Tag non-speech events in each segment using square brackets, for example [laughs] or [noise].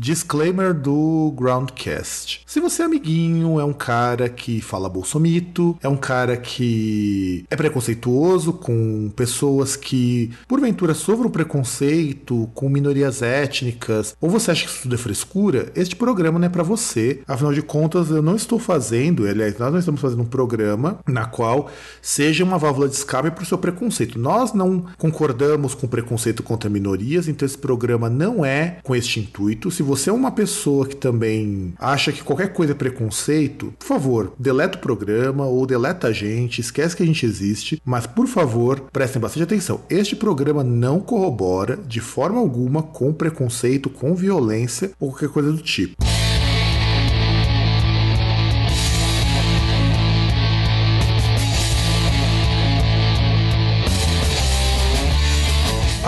Disclaimer do Groundcast. Se você é amiguinho, é um cara que fala bolsomito, é um cara que é preconceituoso com pessoas que, porventura, sofram preconceito com minorias étnicas, ou você acha que isso tudo é frescura, este programa não é para você. Afinal de contas, eu não estou fazendo, aliás, nós não estamos fazendo um programa na qual seja uma válvula de escape para o seu preconceito. Nós não concordamos com preconceito contra minorias, então esse programa não é com este intuito. Se você é uma pessoa que também acha que qualquer coisa é preconceito, por favor, deleta o programa ou deleta a gente, esquece que a gente existe, mas por favor, prestem bastante atenção. Este programa não corrobora de forma alguma com preconceito, com violência ou qualquer coisa do tipo.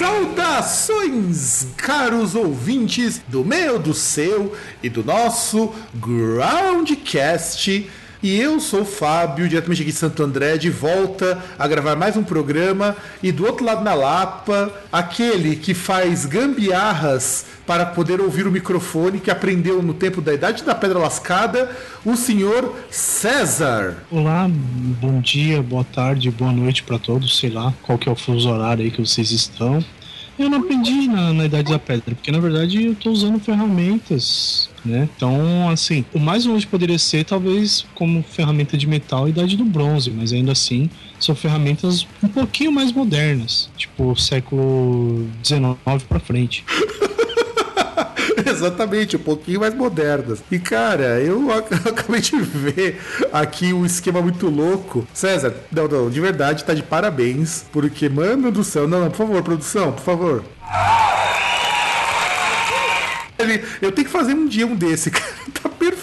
Saudações, caros ouvintes do meu, do seu e do nosso Groundcast. E eu sou o Fábio, diretamente aqui de Santo André, de volta a gravar mais um programa. E do outro lado na Lapa, aquele que faz gambiarras para poder ouvir o microfone, que aprendeu no tempo da Idade da Pedra Lascada, o senhor César. Olá, bom dia, boa tarde, boa noite para todos, sei lá qual que é o fuso horário aí que vocês estão. Eu não aprendi na, na Idade da Pedra, porque na verdade eu estou usando ferramentas, né? Então, assim, o mais longe poderia ser talvez como ferramenta de metal a Idade do Bronze, mas ainda assim são ferramentas um pouquinho mais modernas, tipo século XIX para frente. [laughs] Exatamente, um pouquinho mais modernas. E cara, eu [laughs] acabei de ver aqui um esquema muito louco. César, não, não, de verdade, tá de parabéns, porque, mano do céu, não, não, por favor, produção, por favor. Eu tenho que fazer um dia um desse, [laughs] cara. Tá perfeito.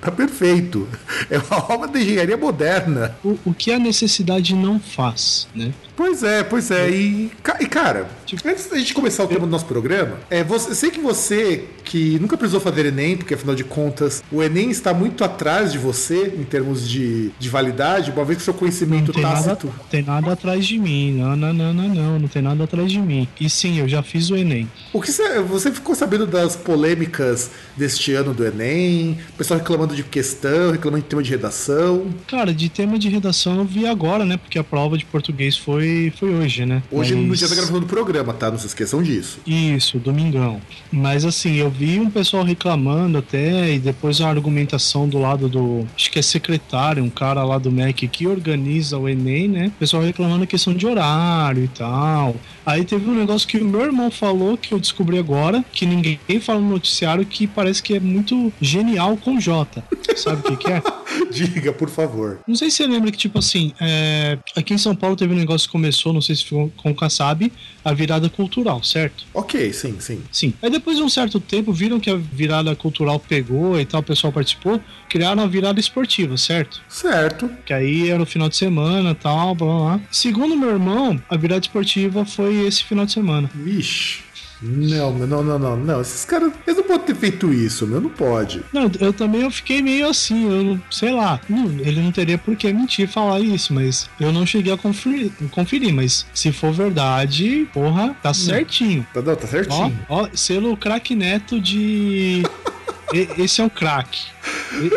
Tá perfeito. [laughs] É uma obra de engenharia moderna. O, o que a necessidade não faz, né? Pois é, pois é. E, e cara, tipo, antes da gente começar o tema do nosso programa, é, você, sei que você que nunca precisou fazer Enem, porque afinal de contas o Enem está muito atrás de você em termos de, de validade, uma vez que seu conhecimento não tem tácito. Nada, tem nada atrás de mim. Não, não, não, não, não. Não tem nada atrás de mim. E sim, eu já fiz o Enem. O que você, você ficou sabendo das polêmicas deste ano do Enem? O pessoal reclamando de questão, reclamando de tema de redação. Cara, de tema de redação eu vi agora, né? Porque a prova de português foi foi, foi hoje, né? Hoje Mas... no dia da gravação do programa, tá? Não se esqueçam disso. Isso, domingão. Mas assim, eu vi um pessoal reclamando até, e depois a argumentação do lado do. Acho que é secretário, um cara lá do MEC que organiza o Enem, né? O pessoal reclamando a questão de horário e tal. Aí teve um negócio que o meu irmão falou, que eu descobri agora, que ninguém fala no noticiário, que parece que é muito genial com J. Sabe o que, que é? [laughs] Diga, por favor. Não sei se você lembra que, tipo assim, é... aqui em São Paulo teve um negócio que começou, não sei se ficou com o Kassab, a virada cultural, certo? Ok, sim, sim. Sim. Aí depois de um certo tempo, viram que a virada cultural pegou e tal, o pessoal participou, criaram a virada esportiva, certo? Certo. Que aí era no final de semana tal, blá blá. Segundo meu irmão, a virada esportiva foi esse final de semana. Vixe. Não, não, não, não, não. Esses caras, eles não podem ter feito isso, meu, não pode. Não, eu também eu fiquei meio assim, eu sei lá, não, ele não teria por que mentir falar isso, mas eu não cheguei a conferir, conferir mas se for verdade, porra, tá certinho. Tá, não, tá certinho. Ó, ó selo craque neto de [laughs] esse é o craque.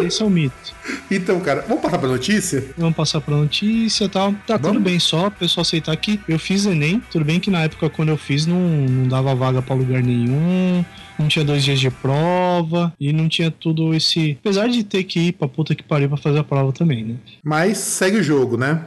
Esse é o mito. Então, cara, vamos passar pra notícia? Vamos passar pra notícia e tal. Tá vamos? tudo bem, só o pessoal aceitar que eu fiz Enem. Tudo bem que na época, quando eu fiz, não, não dava vaga pra lugar nenhum. Não tinha dois dias de prova e não tinha tudo esse. Apesar de ter que ir pra puta que pariu pra fazer a prova também, né? Mas segue o jogo, né?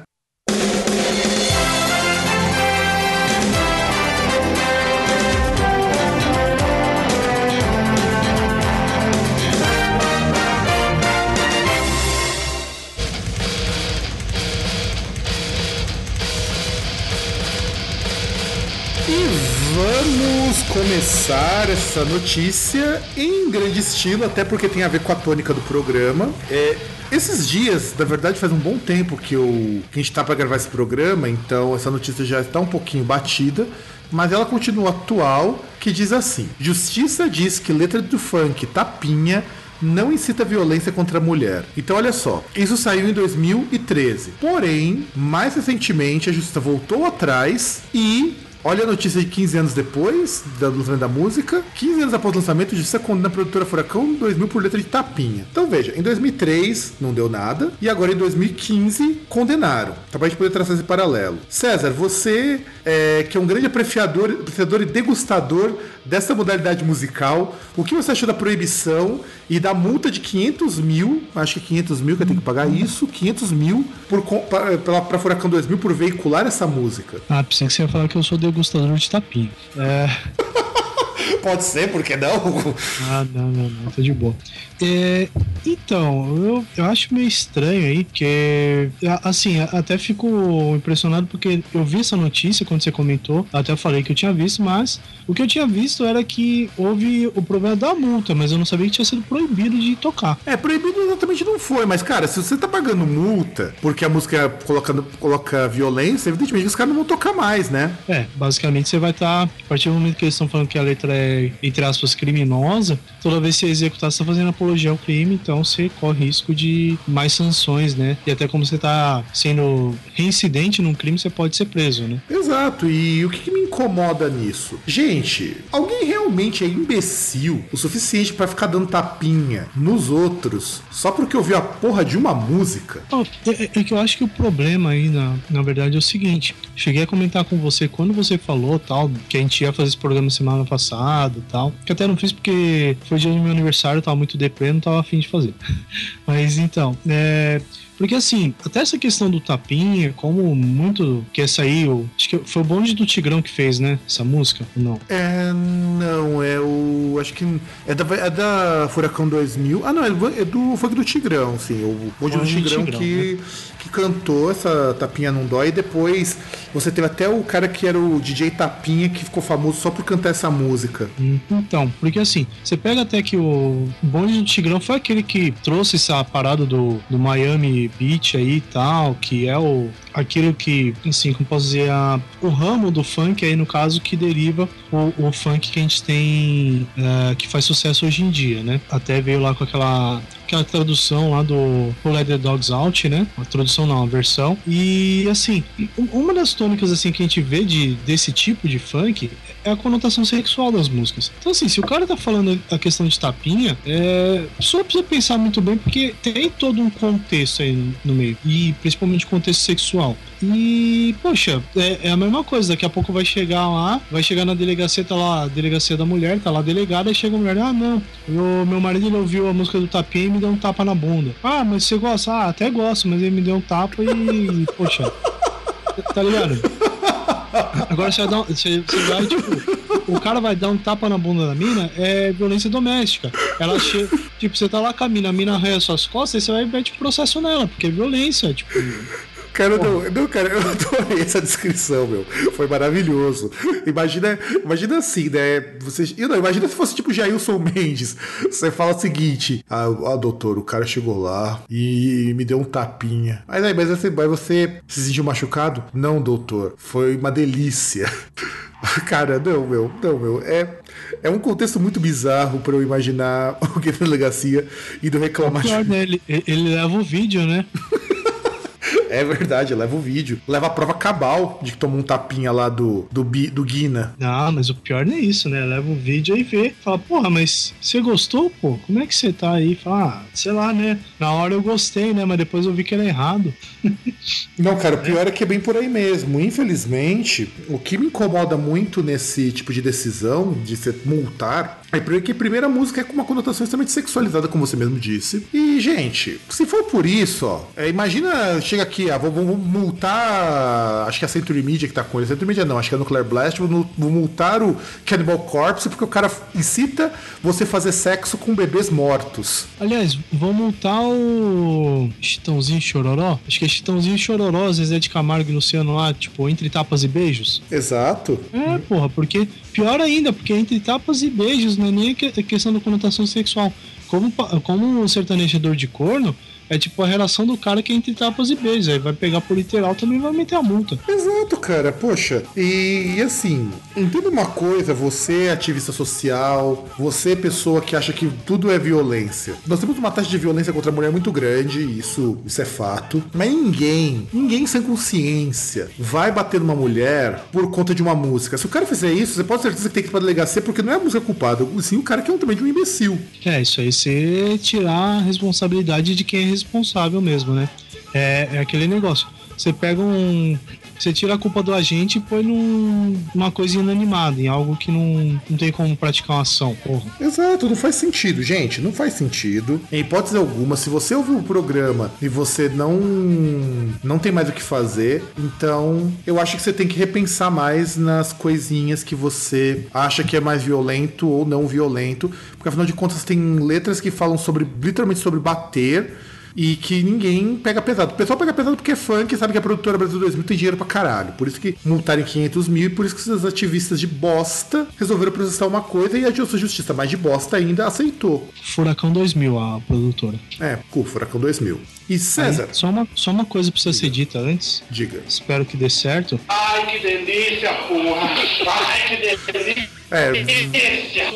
Com começar essa notícia em grande estilo, até porque tem a ver com a tônica do programa. É, esses dias, na verdade, faz um bom tempo que, eu, que a gente está para gravar esse programa, então essa notícia já está um pouquinho batida, mas ela continua atual, que diz assim: Justiça diz que letra do funk Tapinha não incita violência contra a mulher. Então, olha só, isso saiu em 2013. Porém, mais recentemente, a justiça voltou atrás e Olha a notícia de 15 anos depois do lançamento da música. 15 anos após o lançamento, Justiça condena a produtora Furacão 2000 por letra de tapinha. Então veja, em 2003 não deu nada e agora em 2015 condenaram. Tá pra gente poder traçar esse paralelo. César, você é, que é um grande apreciador, apreciador e degustador dessa modalidade musical, o que você achou da proibição e da multa de 500 mil, acho que 500 mil que eu tenho que pagar isso, 500 mil para Furacão 2000 por veicular essa música? Ah, pensei que você ia falar que eu sou degustador de tapinha. É... [laughs] [laughs] Pode ser, por que não? Ah, não, não, não, tá de boa. É, então, eu, eu acho meio estranho aí, que assim, até fico impressionado porque eu vi essa notícia quando você comentou, até falei que eu tinha visto, mas o que eu tinha visto era que houve o problema da multa, mas eu não sabia que tinha sido proibido de tocar. É, proibido exatamente não foi, mas cara, se você tá pagando multa porque a música colocando, coloca violência, evidentemente os caras não vão tocar mais, né? É, basicamente você vai estar, tá, a partir do momento que eles estão falando que a letra é, entre aspas, criminosa, toda vez que você executar, você tá fazendo apologia ao crime, então você corre risco de mais sanções, né? E até como você tá sendo reincidente num crime, você pode ser preso, né? Exato, e o que, que me incomoda nisso? Gente, alguém realmente é imbecil o suficiente para ficar dando tapinha nos outros só porque ouviu a porra de uma música? Oh, é, é, que eu acho que o problema aí, na, na verdade, é o seguinte: cheguei a comentar com você quando você falou tal, que a gente ia fazer esse programa semana passada e tal, que até não fiz porque foi dia do meu aniversário, tava muito deprê, não tava afim de fazer. [laughs] Mas então, é porque assim, até essa questão do tapinha, como muito que essa aí, acho que foi o bonde do Tigrão que fez, né? Essa música, ou não? É, não, é o. Acho que. É da, é da Furacão 2000. Ah, não, é, é do Fogo do Tigrão, sim. O bonde do Tigrão, Tigrão que, né? Que cantou essa Tapinha Não Dói. E depois você teve até o cara que era o DJ Tapinha, que ficou famoso só por cantar essa música. Então, porque assim, você pega até que o bonde do Tigrão foi aquele que trouxe essa parada do, do Miami beat aí e tal, que é o aquilo que, assim, como posso dizer, a, o ramo do funk aí, no caso, que deriva o, o funk que a gente tem, uh, que faz sucesso hoje em dia, né? Até veio lá com aquela aquela tradução lá do Let the Dogs Out, né? A tradução não, a versão. E assim, uma das tônicas assim que a gente vê de, desse tipo de funk é a conotação sexual das músicas. Então assim, se o cara tá falando a questão de tapinha, é, só precisa pensar muito bem porque tem todo um contexto aí no meio e principalmente contexto sexual. E, poxa, é, é, a mesma coisa. Daqui a pouco vai chegar lá, vai chegar na delegacia, tá lá, a delegacia da mulher, tá lá a delegada, e chega a mulher, ah, não, meu, meu marido ouviu a música do tapinha e me deu um tapa na bunda. Ah, mas você gosta? Ah, até gosto, mas ele me deu um tapa e, poxa, [laughs] tá ligado? Agora você vai, dar, você, você vai, tipo, o cara vai dar um tapa na bunda da mina, é violência doméstica. Ela chega, tipo, você tá lá com a mina, a mina arranha suas costas, e você vai meter processo nela, porque é violência, tipo. Cara, não, não, cara, eu [laughs] adorei essa descrição, meu. Foi maravilhoso. Imagina, imagina assim, né? Você, não, imagina se fosse tipo Jailson Mendes. Você fala o seguinte: ah, ah, doutor, o cara chegou lá e me deu um tapinha. Mas aí, mas você, mas você se sentiu machucado? Não, doutor. Foi uma delícia. [laughs] Cara, não, meu, não, meu. É, é um contexto muito bizarro para eu imaginar [laughs] alguém na delegacia indo reclamar. É né? ele, ele leva o vídeo, né? É verdade, leva o vídeo. Leva a prova cabal de que tomou um tapinha lá do, do, do Guina. Não, mas o pior não é isso, né? Leva o vídeo e vê. Fala, porra, mas você gostou, pô? Como é que você tá aí? Fala, ah, sei lá, né? Na hora eu gostei, né? Mas depois eu vi que era errado. [laughs] Não, cara, o pior é que é bem por aí mesmo. Infelizmente, o que me incomoda muito nesse tipo de decisão, de se multar, é porque a primeira música é com uma conotação extremamente sexualizada, como você mesmo disse. E, gente, se for por isso, ó, é, imagina, chega aqui aqui, ah, vou, vou multar. Acho que é a Century Media que tá com ele. Century Media não, acho que é a Nuclear Blast. Vou, vou multar o Cannibal Corpse porque o cara incita você fazer sexo com bebês mortos. Aliás, vou multar o Chitãozinho Chororó. Acho que é Chitãozinho Chororó, Zezé de Camargo e Luciano lá, tipo, entre tapas e beijos. Exato. É, porra, porque pior ainda, porque entre tapas e beijos não é nem questão da conotação sexual. Como, como o sertanejador de corno, é tipo a relação do cara que é entre tapas e beijos. Aí vai pegar por literal também vai meter a multa. Exato, cara. Poxa, e, e assim, entenda uma coisa, você ativista social, você pessoa que acha que tudo é violência. Nós temos uma taxa de violência contra a mulher muito grande, isso, isso é fato. Mas ninguém, ninguém sem consciência vai bater numa mulher por conta de uma música. Se o cara fizer isso, você pode ter certeza que tem que ir pra delegacia, porque não é a música culpada, sim o cara que é um, também de um imbecil. É, isso aí você tirar a responsabilidade de quem é responsável mesmo, né? É, é aquele negócio. Você pega um. Você tira a culpa do agente e põe num, numa coisa inanimada, em algo que não, não tem como praticar uma ação, porra. Exato, não faz sentido, gente. Não faz sentido. Em hipótese alguma, se você ouviu o programa e você não não tem mais o que fazer, então eu acho que você tem que repensar mais nas coisinhas que você acha que é mais violento ou não violento, porque afinal de contas tem letras que falam sobre literalmente sobre bater e que ninguém pega pesado. O pessoal pega pesado porque é funk, sabe que a produtora Brasil 2000 tem dinheiro pra caralho. Por isso que multarem 500 mil e por isso que esses ativistas de bosta resolveram processar uma coisa e a justiça mais de bosta ainda aceitou. Furacão 2000, a produtora. É, o Furacão 2000. E César? Aí, só, uma, só uma coisa precisa ser dita antes. Diga. Espero que dê certo. Ai, que delícia, porra! Ai, que delícia! É. delícia!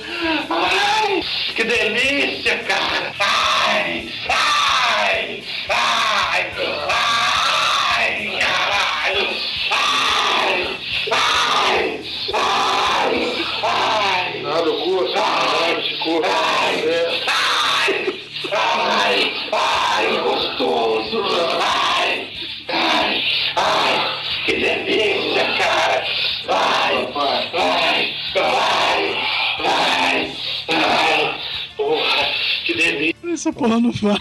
Ai, que delícia, cara! Ai, ai, ai, ai, Essa porra não vai.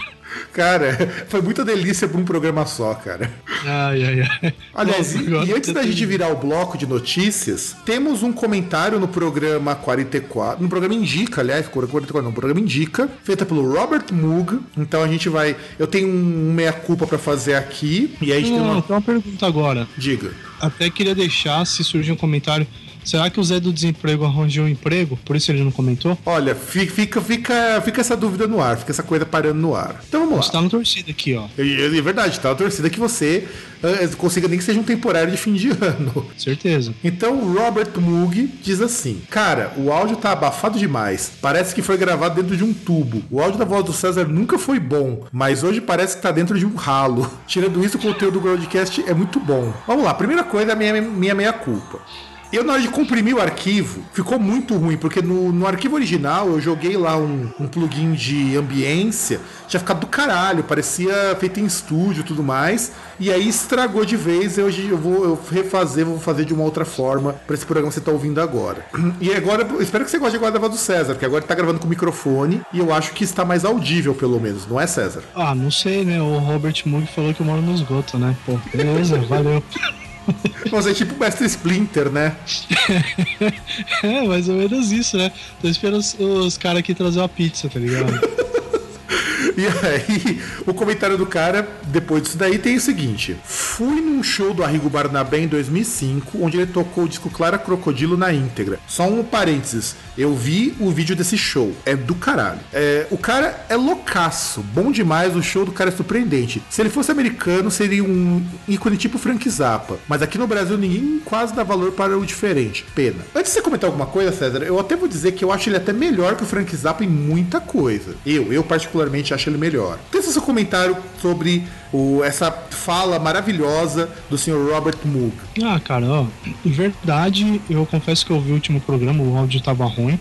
Cara, foi muita delícia pra um programa só, cara. Ai, ai, ai. Aliás, Nossa, e, e antes da gente virar o bloco de notícias, temos um comentário no programa 44, no programa Indica, aliás, 44 não, no programa Indica, feita pelo Robert Moog. Então a gente vai, eu tenho um meia-culpa pra fazer aqui, e aí a gente tem Não, uma... tem uma pergunta agora. Diga. Até queria deixar, se surgir um comentário. Será que o Zé do Desemprego arranjou um emprego? Por isso ele não comentou? Olha, fi- fica, fica, fica essa dúvida no ar, fica essa coisa parando no ar. Então vamos lá. Você tá na torcida aqui, ó. E- É verdade, tá? A torcida que você eh, consiga nem que seja um temporário de fim de [laughs] ano. Certeza. Então o Robert Moog diz assim: Cara, o áudio tá abafado demais. Parece que foi gravado dentro de um tubo. O áudio da voz do César nunca foi bom, mas hoje parece que tá dentro de um ralo. [laughs] Tirando isso, o conteúdo do Groundcast é muito bom. Vamos lá, primeira coisa, a minha, minha meia-culpa. Eu, na hora de comprimir o arquivo, ficou muito ruim, porque no, no arquivo original eu joguei lá um, um plugin de ambiência, tinha ficado do caralho, parecia feito em estúdio e tudo mais, e aí estragou de vez. Hoje eu vou eu refazer, vou fazer de uma outra forma para esse programa que você tá ouvindo agora. [clears throat] E agora, eu espero que você goste agora da voz do César, porque agora ele tá gravando com microfone e eu acho que está mais audível, pelo menos, não é, César? Ah, não sei, né? O Robert Moog falou que eu moro no esgoto, né? Pô, beleza, valeu. [laughs] [laughs] Você é tipo o Mestre Splinter, né? [laughs] É, mais ou menos isso, né? Tô esperando os, os caras aqui trazer uma pizza, tá ligado? [laughs] E aí, o comentário do cara, depois disso daí, tem o seguinte: Fui num show do Arrigo Barnabé em 2005, onde ele tocou o disco Clara Crocodilo na íntegra. Só um parênteses: eu vi o vídeo desse show. É do caralho. É, o cara é loucaço, bom demais. O show do cara é surpreendente. Se ele fosse americano, seria um ícone tipo Frank Zappa. Mas aqui no Brasil, ninguém quase dá valor para o diferente. Pena. Antes de você comentar alguma coisa, César, eu até vou dizer que eu acho ele até melhor que o Frank Zappa em muita coisa. Eu, eu particularmente acho ele melhor. Deixa seu comentário sobre o, essa fala maravilhosa do senhor Robert Moog. Ah, cara, ó, em verdade, eu confesso que eu ouvi o último programa, o áudio tava ruim.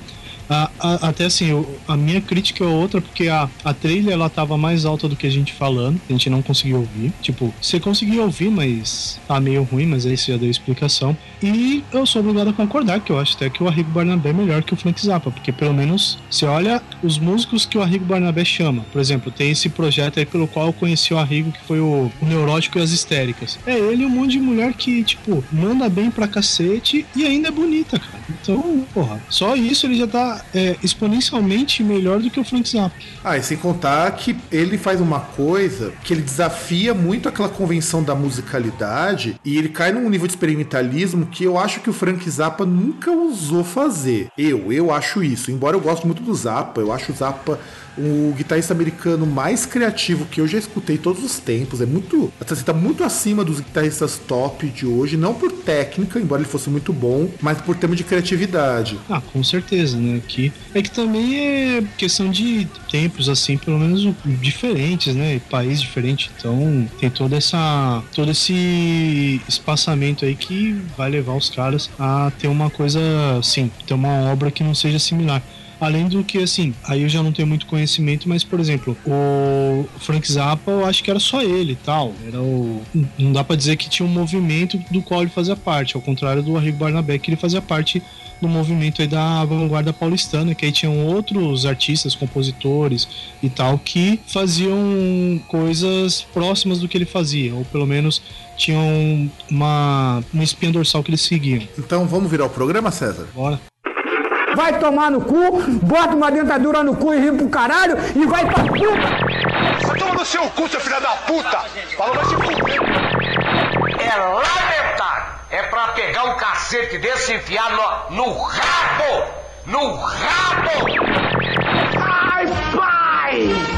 A, a, até assim, eu, a minha crítica é outra, porque a, a trilha ela tava mais alta do que a gente falando, a gente não conseguiu ouvir. Tipo, você conseguiu ouvir, mas tá meio ruim, mas aí você já deu explicação. E eu sou obrigado a concordar, que eu acho até que o Arrigo Barnabé é melhor que o Frank Zappa, porque pelo menos você olha os músicos que o Arrigo Barnabé chama. Por exemplo, tem esse projeto aí pelo qual eu conheci o Arrigo, que foi o, o Neurótico e as Histéricas. É ele e um monte de mulher que, tipo, manda bem pra cacete e ainda é bonita, cara. Então, porra, só isso ele já tá é, exponencialmente melhor do que o Frank Zappa. Ah, e sem contar que ele faz uma coisa que ele desafia muito aquela convenção da musicalidade e ele cai num nível de experimentalismo que eu acho que o Frank Zappa nunca usou fazer. Eu, eu acho isso. Embora eu goste muito do Zappa, eu acho o Zappa o guitarrista americano mais criativo que eu já escutei todos os tempos. É muito. Assim, tá muito acima dos guitarristas top de hoje, não por técnica, embora ele fosse muito bom, mas por termo de criatividade. Ah, com certeza, né? Que, é que também é questão de tempos, assim, pelo menos diferentes, né? País diferente. Então tem toda essa. todo esse espaçamento aí que vai levar os caras a ter uma coisa assim, ter uma obra que não seja similar. Além do que, assim, aí eu já não tenho muito conhecimento, mas, por exemplo, o Frank Zappa, eu acho que era só ele e tal. Era o... Não dá para dizer que tinha um movimento do qual ele fazia parte, ao contrário do Arrigo Barnabé, que ele fazia parte do movimento aí da vanguarda paulistana, que aí tinham outros artistas, compositores e tal, que faziam coisas próximas do que ele fazia, ou pelo menos tinham uma, uma espinha dorsal que eles seguiam. Então vamos virar o programa, César? Bora vai tomar no cu, bota uma dentadura no cu e ri pro caralho e vai pra puta! Vai tomar no seu cu, seu filho da puta! Falou, vai se fuder! É lamentável! É pra pegar um cacete desse e enfiar no, no rabo! No rabo! Ai, pai!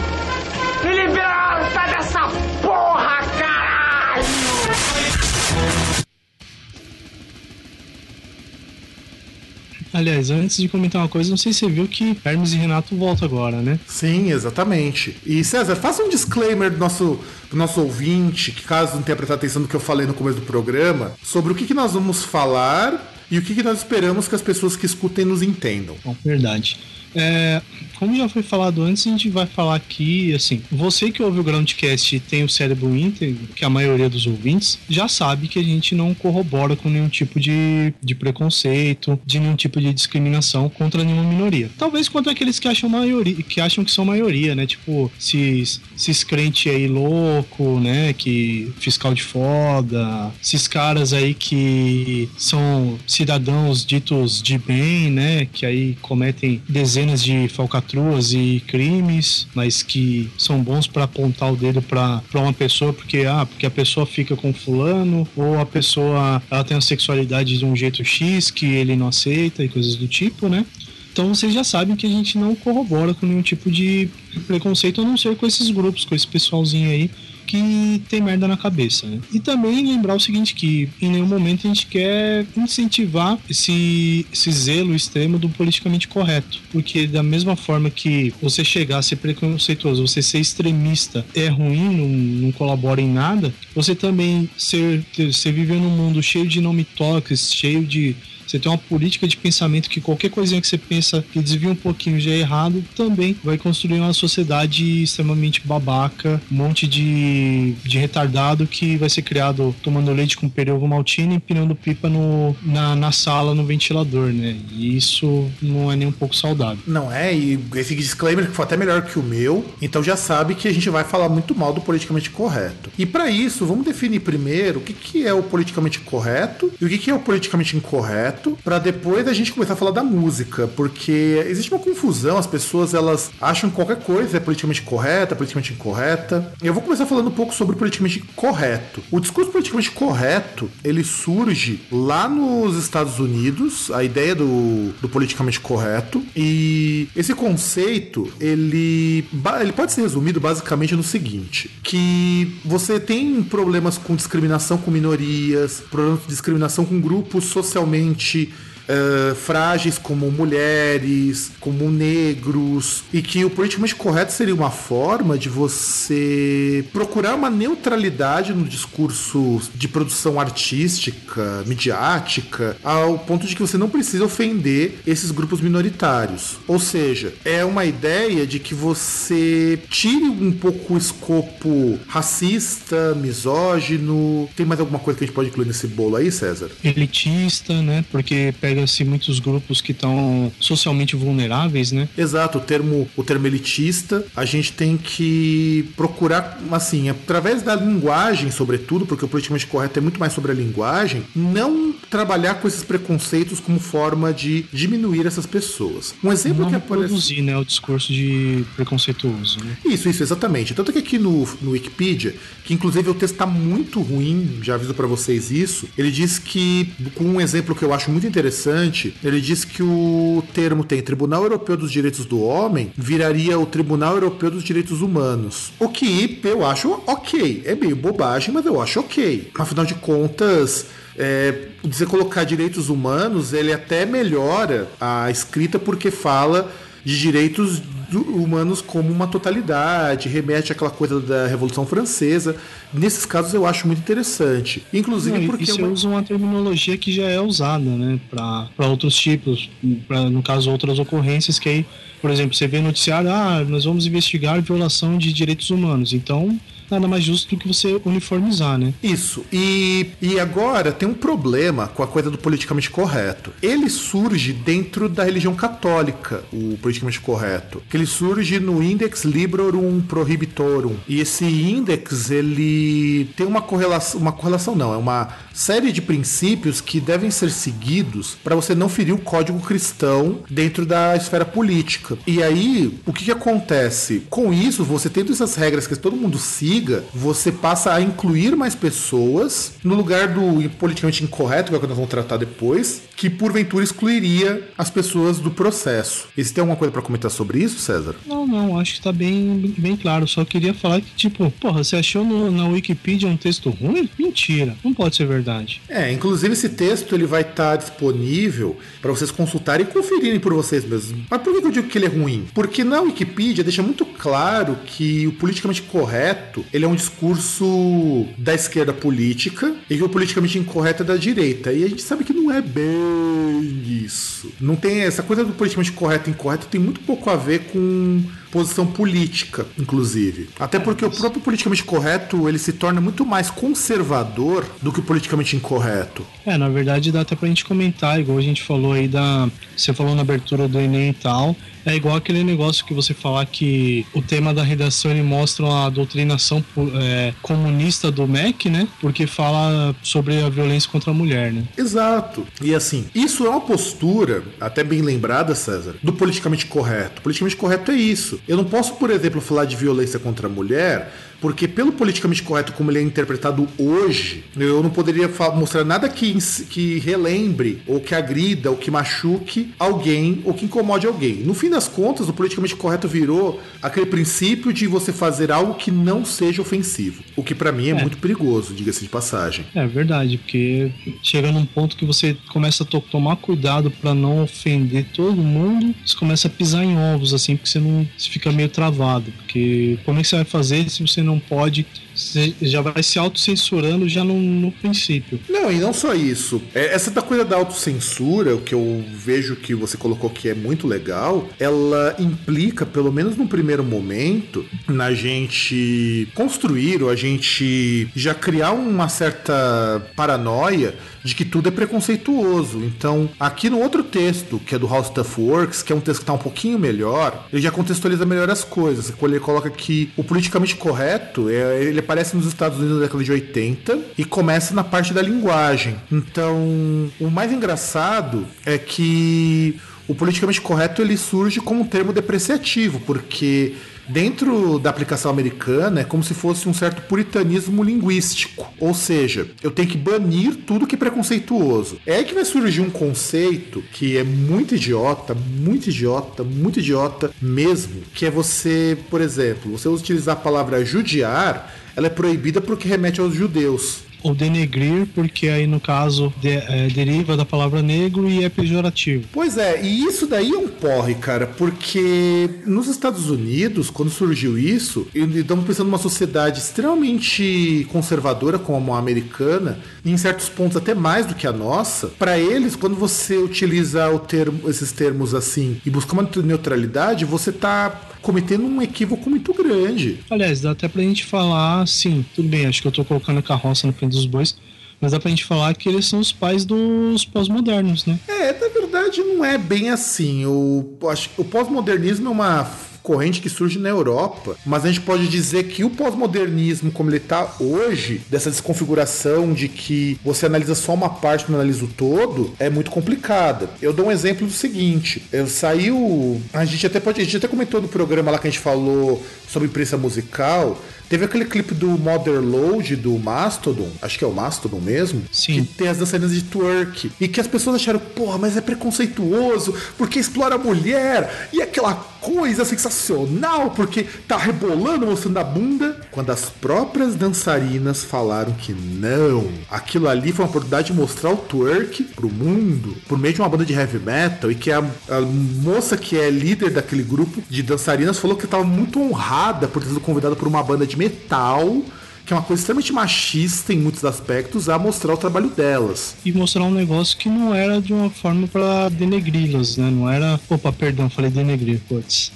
Aliás, antes de comentar uma coisa, não sei se você viu que Hermes e Renato voltam agora, né? Sim, exatamente. E César, faça um disclaimer do nosso, do nosso ouvinte, que caso não tenha prestado atenção no que eu falei no começo do programa, sobre o que, que nós vamos falar e o que, que nós esperamos que as pessoas que escutem nos entendam. Bom, verdade. É, como já foi falado antes, a gente vai falar aqui, assim, você que ouve o Groundcast e tem o cérebro íntegro, que a maioria dos ouvintes, já sabe que a gente não corrobora com nenhum tipo de, de preconceito, de nenhum tipo de discriminação contra nenhuma minoria. Talvez contra aqueles que acham maioria, que acham que são maioria, né? Tipo, esses, esses crentes aí louco, né? Que fiscal de foda, esses caras aí que são cidadãos ditos de bem, né? Que aí cometem dezenas de falcatruas e crimes, mas que são bons para apontar o dedo para uma pessoa porque ah, porque a pessoa fica com fulano ou a pessoa ela tem a sexualidade de um jeito X que ele não aceita e coisas do tipo, né? Então vocês já sabem que a gente não corrobora com nenhum tipo de preconceito, a não ser com esses grupos, com esse pessoalzinho aí que tem merda na cabeça. Né? E também lembrar o seguinte, que em nenhum momento a gente quer incentivar esse, esse zelo extremo do politicamente correto. Porque da mesma forma que você chegar a ser preconceituoso, você ser extremista é ruim, não, não colabora em nada, você também ser, ser viver num mundo cheio de nome toques, cheio de você tem uma política de pensamento que qualquer coisinha que você pensa que desvia um pouquinho já é errado, também vai construir uma sociedade extremamente babaca, um monte de, de retardado que vai ser criado tomando leite com maltine e empinando pipa no, na, na sala, no ventilador, né? E isso não é nem um pouco saudável. Não é, e esse disclaimer que foi até melhor que o meu, então já sabe que a gente vai falar muito mal do politicamente correto. E para isso, vamos definir primeiro o que, que é o politicamente correto e o que, que é o politicamente incorreto para depois a gente começar a falar da música, porque existe uma confusão, as pessoas elas acham que qualquer coisa é politicamente correta, politicamente incorreta. Eu vou começar falando um pouco sobre o politicamente correto. O discurso politicamente correto, ele surge lá nos Estados Unidos, a ideia do, do politicamente correto, e esse conceito, ele, ele pode ser resumido basicamente no seguinte, que você tem problemas com discriminação com minorias, problemas de discriminação com grupos socialmente she uh, frágeis como mulheres, como negros, e que o politicamente correto seria uma forma de você procurar uma neutralidade no discurso de produção artística, midiática, ao ponto de que você não precisa ofender esses grupos minoritários. Ou seja, é uma ideia de que você tire um pouco o escopo racista, misógino. Tem mais alguma coisa que a gente pode incluir nesse bolo aí, César? Elitista, né? Porque pega-se muitos grupos que estão socialmente vulneráveis, né? Exato, o termo, o termo elitista, a gente tem que procurar, assim, através da linguagem, sobretudo, porque o politicamente correto é muito mais sobre a linguagem, não trabalhar com esses preconceitos como forma de diminuir essas pessoas. Um exemplo não que aparece. Produzir, né, o discurso de preconceituoso. Né? Isso, isso, exatamente. Tanto que aqui no, no Wikipedia, que inclusive o texto está muito ruim, já aviso para vocês isso, ele diz que, com um exemplo que eu acho muito interessante, ele diz que o termo tem Tribunal Europeu dos Direitos do Homem viraria o Tribunal Europeu dos Direitos Humanos. O que eu acho ok. É meio bobagem, mas eu acho ok. Afinal de contas, é, você colocar direitos humanos, ele até melhora a escrita porque fala de direitos humanos como uma totalidade, remete àquela coisa da Revolução Francesa. Nesses casos eu acho muito interessante. Inclusive Não, porque. É uma... usa uma terminologia que já é usada, né? Para outros tipos, pra, no caso, outras ocorrências que aí, por exemplo, você vê noticiário, ah, nós vamos investigar violação de direitos humanos. Então nada mais justo do que você uniformizar, né? Isso. E, e agora tem um problema com a coisa do politicamente correto. Ele surge dentro da religião católica, o politicamente correto. Ele surge no Index Librorum Prohibitorum. E esse index, ele tem uma correlação, uma correlação não, é uma série de princípios que devem ser seguidos para você não ferir o código cristão dentro da esfera política. E aí, o que, que acontece? Com isso, você tendo essas regras que todo mundo siga, você passa a incluir mais pessoas no lugar do politicamente incorreto, que é o que nós vamos tratar depois, que porventura excluiria as pessoas do processo. E você tem alguma coisa para comentar sobre isso, César? Não, não, acho que tá bem, bem claro. Só queria falar que, tipo, porra, você achou no, na Wikipedia um texto ruim? Mentira, não pode ser verdade. É, inclusive esse texto ele vai estar tá disponível para vocês consultarem e conferirem por vocês mesmos. Mas por que eu digo que ele é ruim? Porque na Wikipedia deixa muito claro que o politicamente correto ele é um discurso da esquerda política e que o politicamente incorreto é da direita. E a gente sabe que não é bem isso. Não tem essa coisa do politicamente correto e incorreto tem muito pouco a ver com posição política, inclusive. Até porque o próprio politicamente correto ele se torna muito mais conservador do que o politicamente incorreto. É, na verdade dá até pra gente comentar, igual a gente falou aí da. Você falou na abertura do Enem e tal. É igual aquele negócio que você falar que o tema da redação ele mostra a doutrinação é, comunista do MEC, né? Porque fala sobre a violência contra a mulher, né? Exato. E assim, isso é uma postura, até bem lembrada, César, do politicamente correto. politicamente correto é isso. Eu não posso, por exemplo, falar de violência contra a mulher porque, pelo politicamente correto como ele é interpretado hoje, eu não poderia mostrar nada que, que relembre, ou que agrida, ou que machuque alguém, ou que incomode alguém. No fim das contas, o politicamente correto virou aquele princípio de você fazer algo que não seja ofensivo. O que para mim é, é, muito perigoso, diga-se de passagem. É verdade, porque chega num ponto que você começa a to tomar cuidado para não ofender todo mundo, você começa a pisar em ovos, assim, porque você não você fica meio travado. Porque como é que você vai fazer se você não pode, você já vai se autocensurando já no, no princípio. Não, e não só isso. É, essa da coisa da autocensura, o que eu vejo que você colocou que é muito legal, ela implica, pelo menos no primeiro momento, na gente construir ou a gente já criar uma certa paranoia de que tudo é preconceituoso. Então, aqui no outro texto, que é do How Stuff Works, que é um texto que está um pouquinho melhor, ele já contextualiza melhor as coisas. Ele coloca que o politicamente correto, é, ele aparece nos Estados Unidos na década de 80 e começa na parte da linguagem. Então, o mais engraçado é que o politicamente correto ele surge como um termo depreciativo, porque dentro da aplicação americana é como se fosse um certo puritanismo linguístico. Ou seja, eu tenho que banir tudo que é preconceituoso. É aí que vai surgir um conceito que é muito idiota, muito idiota, muito idiota mesmo, que é você, por exemplo, você utilizar a palavra judiar, ela é proibida porque remete aos judeus. Ou denegrir, porque aí no caso de, é, deriva da palavra negro e é pejorativo. Pois é, e isso daí é um porre, cara, porque nos Estados Unidos, quando surgiu isso, estamos pensando numa sociedade extremamente conservadora como a americana, em certos pontos até mais do que a nossa, para eles, quando você utiliza o termo, esses termos assim e busca uma neutralidade, você tá cometendo um equívoco muito grande. Aliás, dá até pra gente falar, sim, tudo bem, acho que eu tô colocando a carroça no frente dos bois, mas dá pra gente falar que eles são os pais dos pós-modernos, né? É, na verdade não é bem assim. O, acho, o pós-modernismo é uma corrente que surge na Europa, mas a gente pode dizer que o pós-modernismo, como ele está hoje, dessa desconfiguração de que você analisa só uma parte, não analisa o todo, é muito complicada. Eu dou um exemplo do seguinte: eu saiu. A gente até pode. A gente até comentou no programa lá que a gente falou sobre imprensa musical. Teve aquele clipe do Mother Load do Mastodon, acho que é o Mastodon mesmo, Sim. que tem as dançarinas de twerk e que as pessoas acharam, porra, mas é preconceituoso porque explora a mulher e aquela coisa sensacional porque tá rebolando mostrando a bunda, quando as próprias dançarinas falaram que não, aquilo ali foi uma oportunidade de mostrar o twerk pro mundo por meio de uma banda de heavy metal e que a, a moça que é líder daquele grupo de dançarinas falou que estava muito honrada por ter sido convidada por uma banda de metal, que é uma coisa extremamente machista em muitos aspectos, a mostrar o trabalho delas. E mostrar um negócio que não era de uma forma pra denegri-las, né? Não era. Opa, perdão, falei denegrir, putz.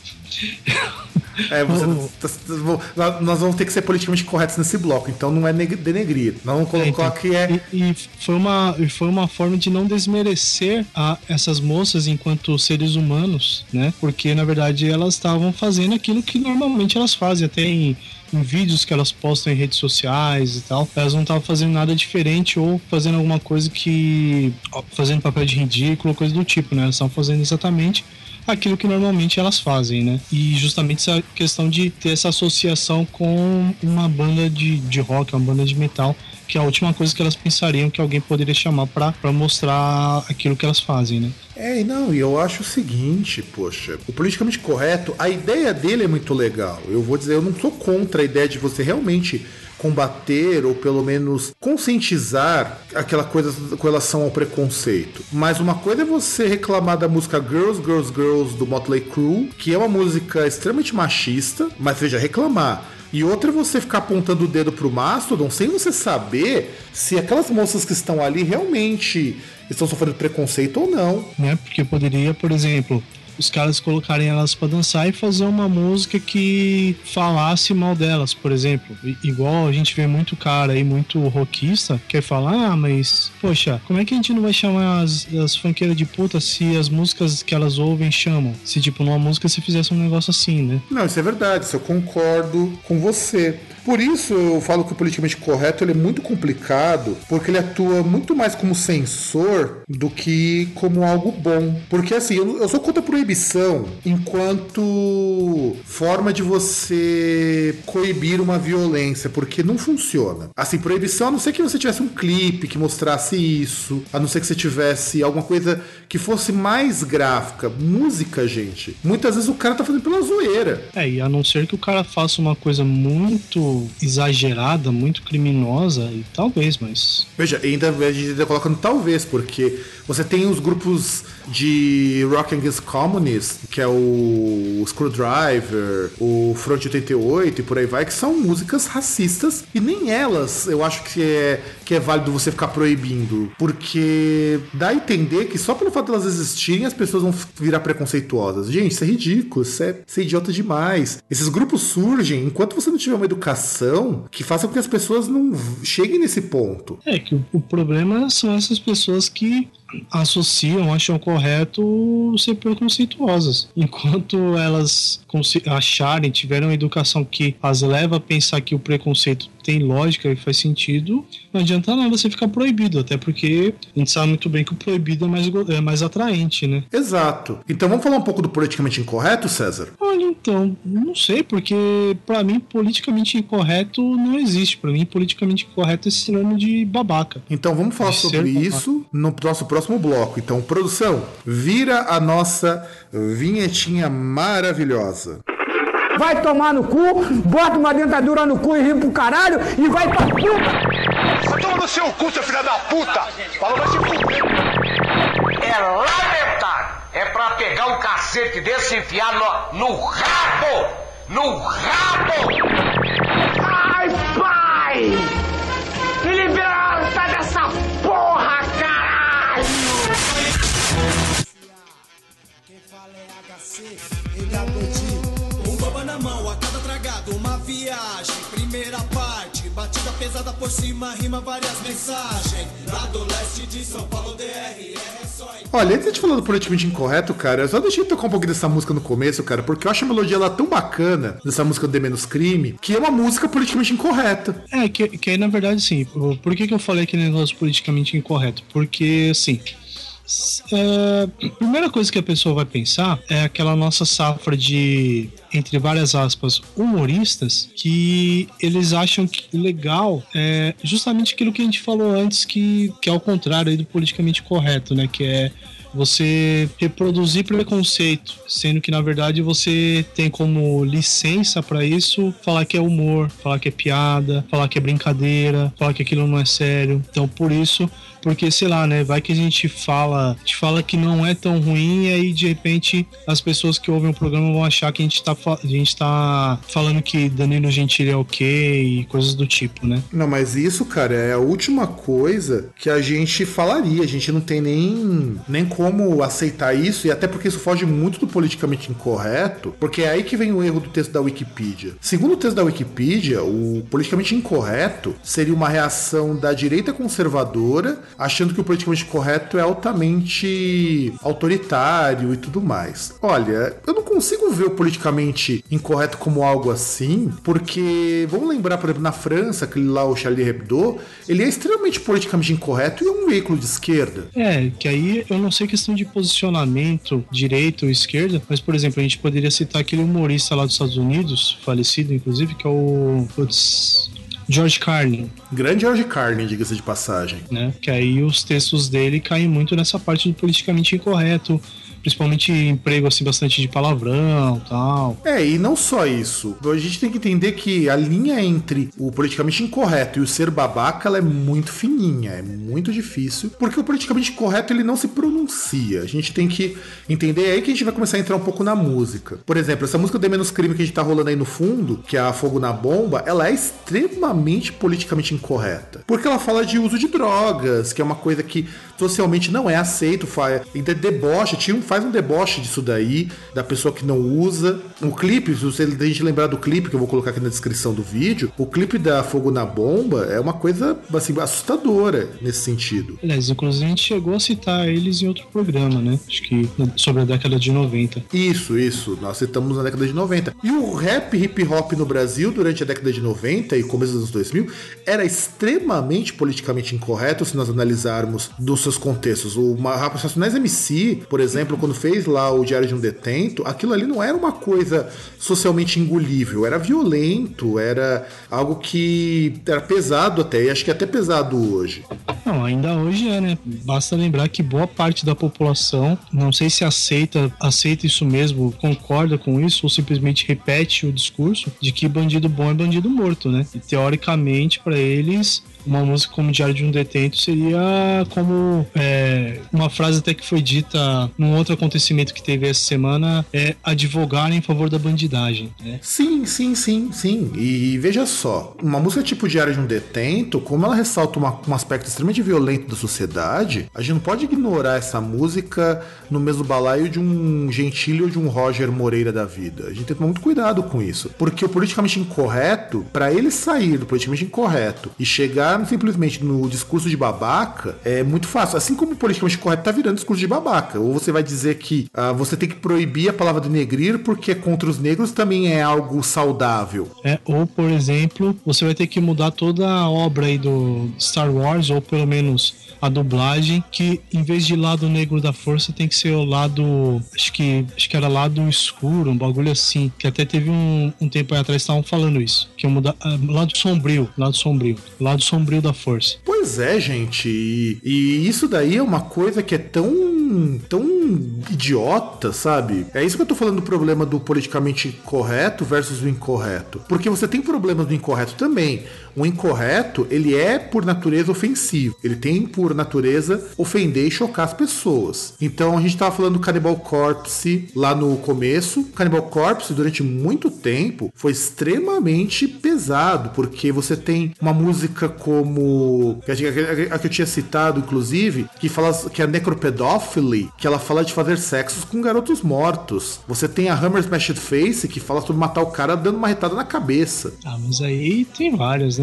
É, você, nós vamos ter que ser politicamente corretos nesse bloco, então não é denegrir. Nós vamos colocar então, que é. E, e foi, uma, foi uma forma de não desmerecer a, essas moças enquanto seres humanos, né? Porque na verdade elas estavam fazendo aquilo que normalmente elas fazem, até em, em vídeos que elas postam em redes sociais e tal. Elas não estavam fazendo nada diferente ou fazendo alguma coisa que. fazendo papel de ridículo, coisa do tipo, né? Elas estavam fazendo exatamente aquilo que normalmente elas fazem, né? E justamente essa questão de ter essa associação com uma banda de, de rock, uma banda de metal, que é a última coisa que elas pensariam que alguém poderia chamar pra mostrar aquilo que elas fazem, né? É, não, e eu acho o seguinte, poxa, o politicamente correto, a ideia dele é muito legal. Eu vou dizer, eu não sou contra a ideia de você realmente combater ou pelo menos conscientizar aquela coisa com relação ao preconceito. Mas uma coisa é você reclamar da música Girls, Girls, Girls do Motley Crue, que é uma música extremamente machista, mas veja, reclamar. E outra é você ficar apontando o dedo pro Mastodon sem você saber se aquelas moças que estão ali realmente estão sofrendo preconceito ou não. né? Porque poderia, por exemplo, os caras colocarem elas pra dançar e fazer uma música que falasse mal delas, por exemplo. I- igual a gente vê muito cara aí, muito rockista, que fala, ah, mas, poxa, como é que a gente não vai chamar as, as funkeiras de puta se as músicas que elas ouvem chamam? Se, tipo, numa música você fizesse um negócio assim, né? Não, isso é verdade, isso eu concordo com você. Por isso eu falo que o politicamente correto ele é muito complicado, porque ele atua muito mais como censor do que como algo bom. Porque assim, eu, eu sou contra a proibição enquanto forma de você coibir uma violência, porque não funciona. Assim, proibição, a não ser que você tivesse um clipe que mostrasse isso, a não ser que você tivesse alguma coisa que fosse mais gráfica. Música, gente. Muitas vezes o cara tá fazendo pela zoeira. É, e a não ser que o cara faça uma coisa muito exagerada, muito criminosa, e talvez, mas. Veja, ainda a gente ainda coloca no talvez, porque você tem os grupos de Rock Against Communist, que é o Screwdriver, o Front 88 e por aí vai, que são músicas racistas e nem elas eu acho que é, que é válido você ficar proibindo, porque dá a entender que só pelo fato de elas existirem as pessoas vão virar preconceituosas. Gente, isso é ridículo, isso é, isso é idiota demais. Esses grupos surgem enquanto você não tiver uma educação que faça com que as pessoas não cheguem nesse ponto. É que o problema são essas pessoas que associam, acham correto ser preconceituosas. [laughs] Enquanto elas acharem, tiverem uma educação que as leva a pensar que o preconceito tem lógica e faz sentido, não adianta nada você ficar proibido, até porque a gente sabe muito bem que o proibido é mais, é mais atraente, né? Exato. Então vamos falar um pouco do politicamente incorreto, César? Olha, então, não sei, porque pra mim politicamente incorreto não existe. Pra mim politicamente incorreto é sinônimo de babaca. Então vamos falar De sobre isso no nosso próximo bloco. Então, produção, vira a nossa vinhetinha maravilhosa. Vai tomar no cu, bota uma dentadura no cu e ri pro caralho e vai pra puta! no seu cu, seu filho da puta! Falou, vai se fuder! É lamentável. É pra pegar um cacete desse e enfiar no, no rabo! No rabo! A cada tragado, uma viagem. Primeira parte, batida pesada por cima, rima várias mensagens. Lá do leste de São Paulo, DR, é só Olha, antes de falar do politicamente incorreto, cara, eu só deixei eu tocar um pouquinho dessa música no começo, cara, porque eu acho a melodia lá tão bacana, dessa música do The Menos Crime, que é uma música politicamente incorreta. É, que, que aí, na verdade, sim. Por por que, que eu falei aquele negócio politicamente incorreto? Porque, assim. É, primeira coisa que a pessoa vai pensar é aquela nossa safra de, entre várias aspas, humoristas, que eles acham que legal é justamente aquilo que a gente falou antes, que, que é o contrário do politicamente correto, né? Que é você reproduzir preconceito, sendo que na verdade você tem como licença pra isso falar que é humor, falar que é piada, falar que é brincadeira, falar que aquilo não é sério. Então por isso, porque sei lá, né, vai que a gente fala, gente fala que não é tão ruim e aí de repente as pessoas que ouvem o programa vão achar que a gente tá, a gente tá falando que Danilo Gentili é ok e coisas do tipo, né? Não, mas isso, cara, é a última coisa que a gente falaria. A gente não tem nem, nem como aceitar isso, e até porque isso foge muito do politicamente incorreto, porque é aí que vem o erro do texto da Wikipedia. Segundo o texto da Wikipedia, o politicamente incorreto seria uma reação da direita conservadora, achando que o politicamente correto é altamente autoritário e tudo mais. Olha, eu não consigo ver o politicamente incorreto como algo assim, porque vamos lembrar, por exemplo, na França, aquele lá, o Charlie Hebdo, ele é extremamente politicamente incorreto e é um veículo de esquerda. É, que aí eu não sei questão de posicionamento, direita ou esquerda, mas, por exemplo, a gente poderia citar aquele humorista lá dos Estados Unidos, falecido, inclusive, que é o. Putz, George Carlin, Grande George Carlin, diga-se de passagem. né? Que aí os textos dele caem muito nessa parte do politicamente incorreto, principalmente emprego assim bastante de palavrão tal. É, e não só isso. A gente tem que entender que a linha entre o politicamente incorreto e o ser babaca ela é muito fininha, é muito difícil, porque o politicamente correto ele não se pronuncia. A gente tem que entender é aí que a gente vai começar a entrar um pouco na música. Por exemplo, essa música The Menos Crime que a gente tá rolando aí no fundo, que é a Fogo na Bomba, ela é extremamente politicamente incorreta. Porque ela fala de uso de drogas, que é uma coisa que socialmente não é aceito, faz, ainda deboche, tinha um, faz um deboche disso daí, da pessoa que não usa. O clipe, se você a gente lembrar do clipe, que eu vou colocar aqui na descrição do vídeo, o clipe da Fogo na Bomba é uma coisa assim, assustadora nesse sentido. Aliás, inclusive a gente chegou a citar eles em outro programa, né? Acho que sobre a década de 90. Isso, isso. Nós citamos na década de 90. E o rap hip hop no Brasil, durante a década de 90 e começo dos anos 2000, era extremamente politicamente incorreto se nós analisarmos dos seus contextos. O Racionais MC, por exemplo, quando fez lá o Diário de um Detento, aquilo ali não era uma coisa socialmente engolível, era violento, era algo que era pesado até, e acho que é até pesado hoje. Não, ainda hoje é, né? Basta lembrar que boa parte da população, não sei se aceita, aceita isso mesmo, concorda com isso, ou simplesmente repete o discurso de que bandido bom é bandido morto, né? E teoricamente, para eles, uma música como Diário de um Detento seria como é, uma frase até que foi dita num outro acontecimento que teve essa semana, é advogar em favor da bandidagem, né? Sim, sim, sim, sim. E veja só, uma música tipo Diário de um Detento, como ela ressalta uma- um aspecto extremamente violento da sociedade, a gente não pode ignorar essa música no mesmo balaio de um Gentili ou de um Roger Moreira da vida. A gente tem que tomar muito cuidado com isso. Porque o politicamente incorreto, para ele sair do politicamente incorreto e chegar simplesmente no discurso de babaca, é muito fácil. Assim como o politicamente correto tá virando discurso de babaca. Ou você vai dizer que ah, você tem que proibir a palavra denegrir porque contra os negros também é algo saudável. É, ou, por exemplo, você vai ter que mudar toda a obra aí do Star Wars, ou pelo menos a dublagem, que em vez de lado negro da força tem que ser o lado. Acho que, acho que era lado escuro, um bagulho assim. Que até teve um, um tempo aí atrás estavam falando isso. Que ia mudar. ah, lado sombrio, lado sombrio. Lado sombrio da força. Pois é, gente. E, e isso daí é uma coisa que é tão tão idiota, sabe? É isso que eu tô falando do problema do politicamente correto versus o incorreto. Porque você tem problemas do incorreto também. O incorreto, ele é por natureza ofensivo. Ele tem por natureza ofender e chocar as pessoas. Então a gente tava falando do Cannibal Corpse lá no começo. Cannibal Corpse, durante muito tempo, foi extremamente pesado, porque você tem uma música como. A, que eu tinha citado, inclusive, que fala que é a necropedophilia, que ela fala de fazer sexos com garotos mortos. Você tem a Hammer Smashed Face, que fala sobre matar o cara dando uma retada na cabeça. Ah, mas aí tem várias, né?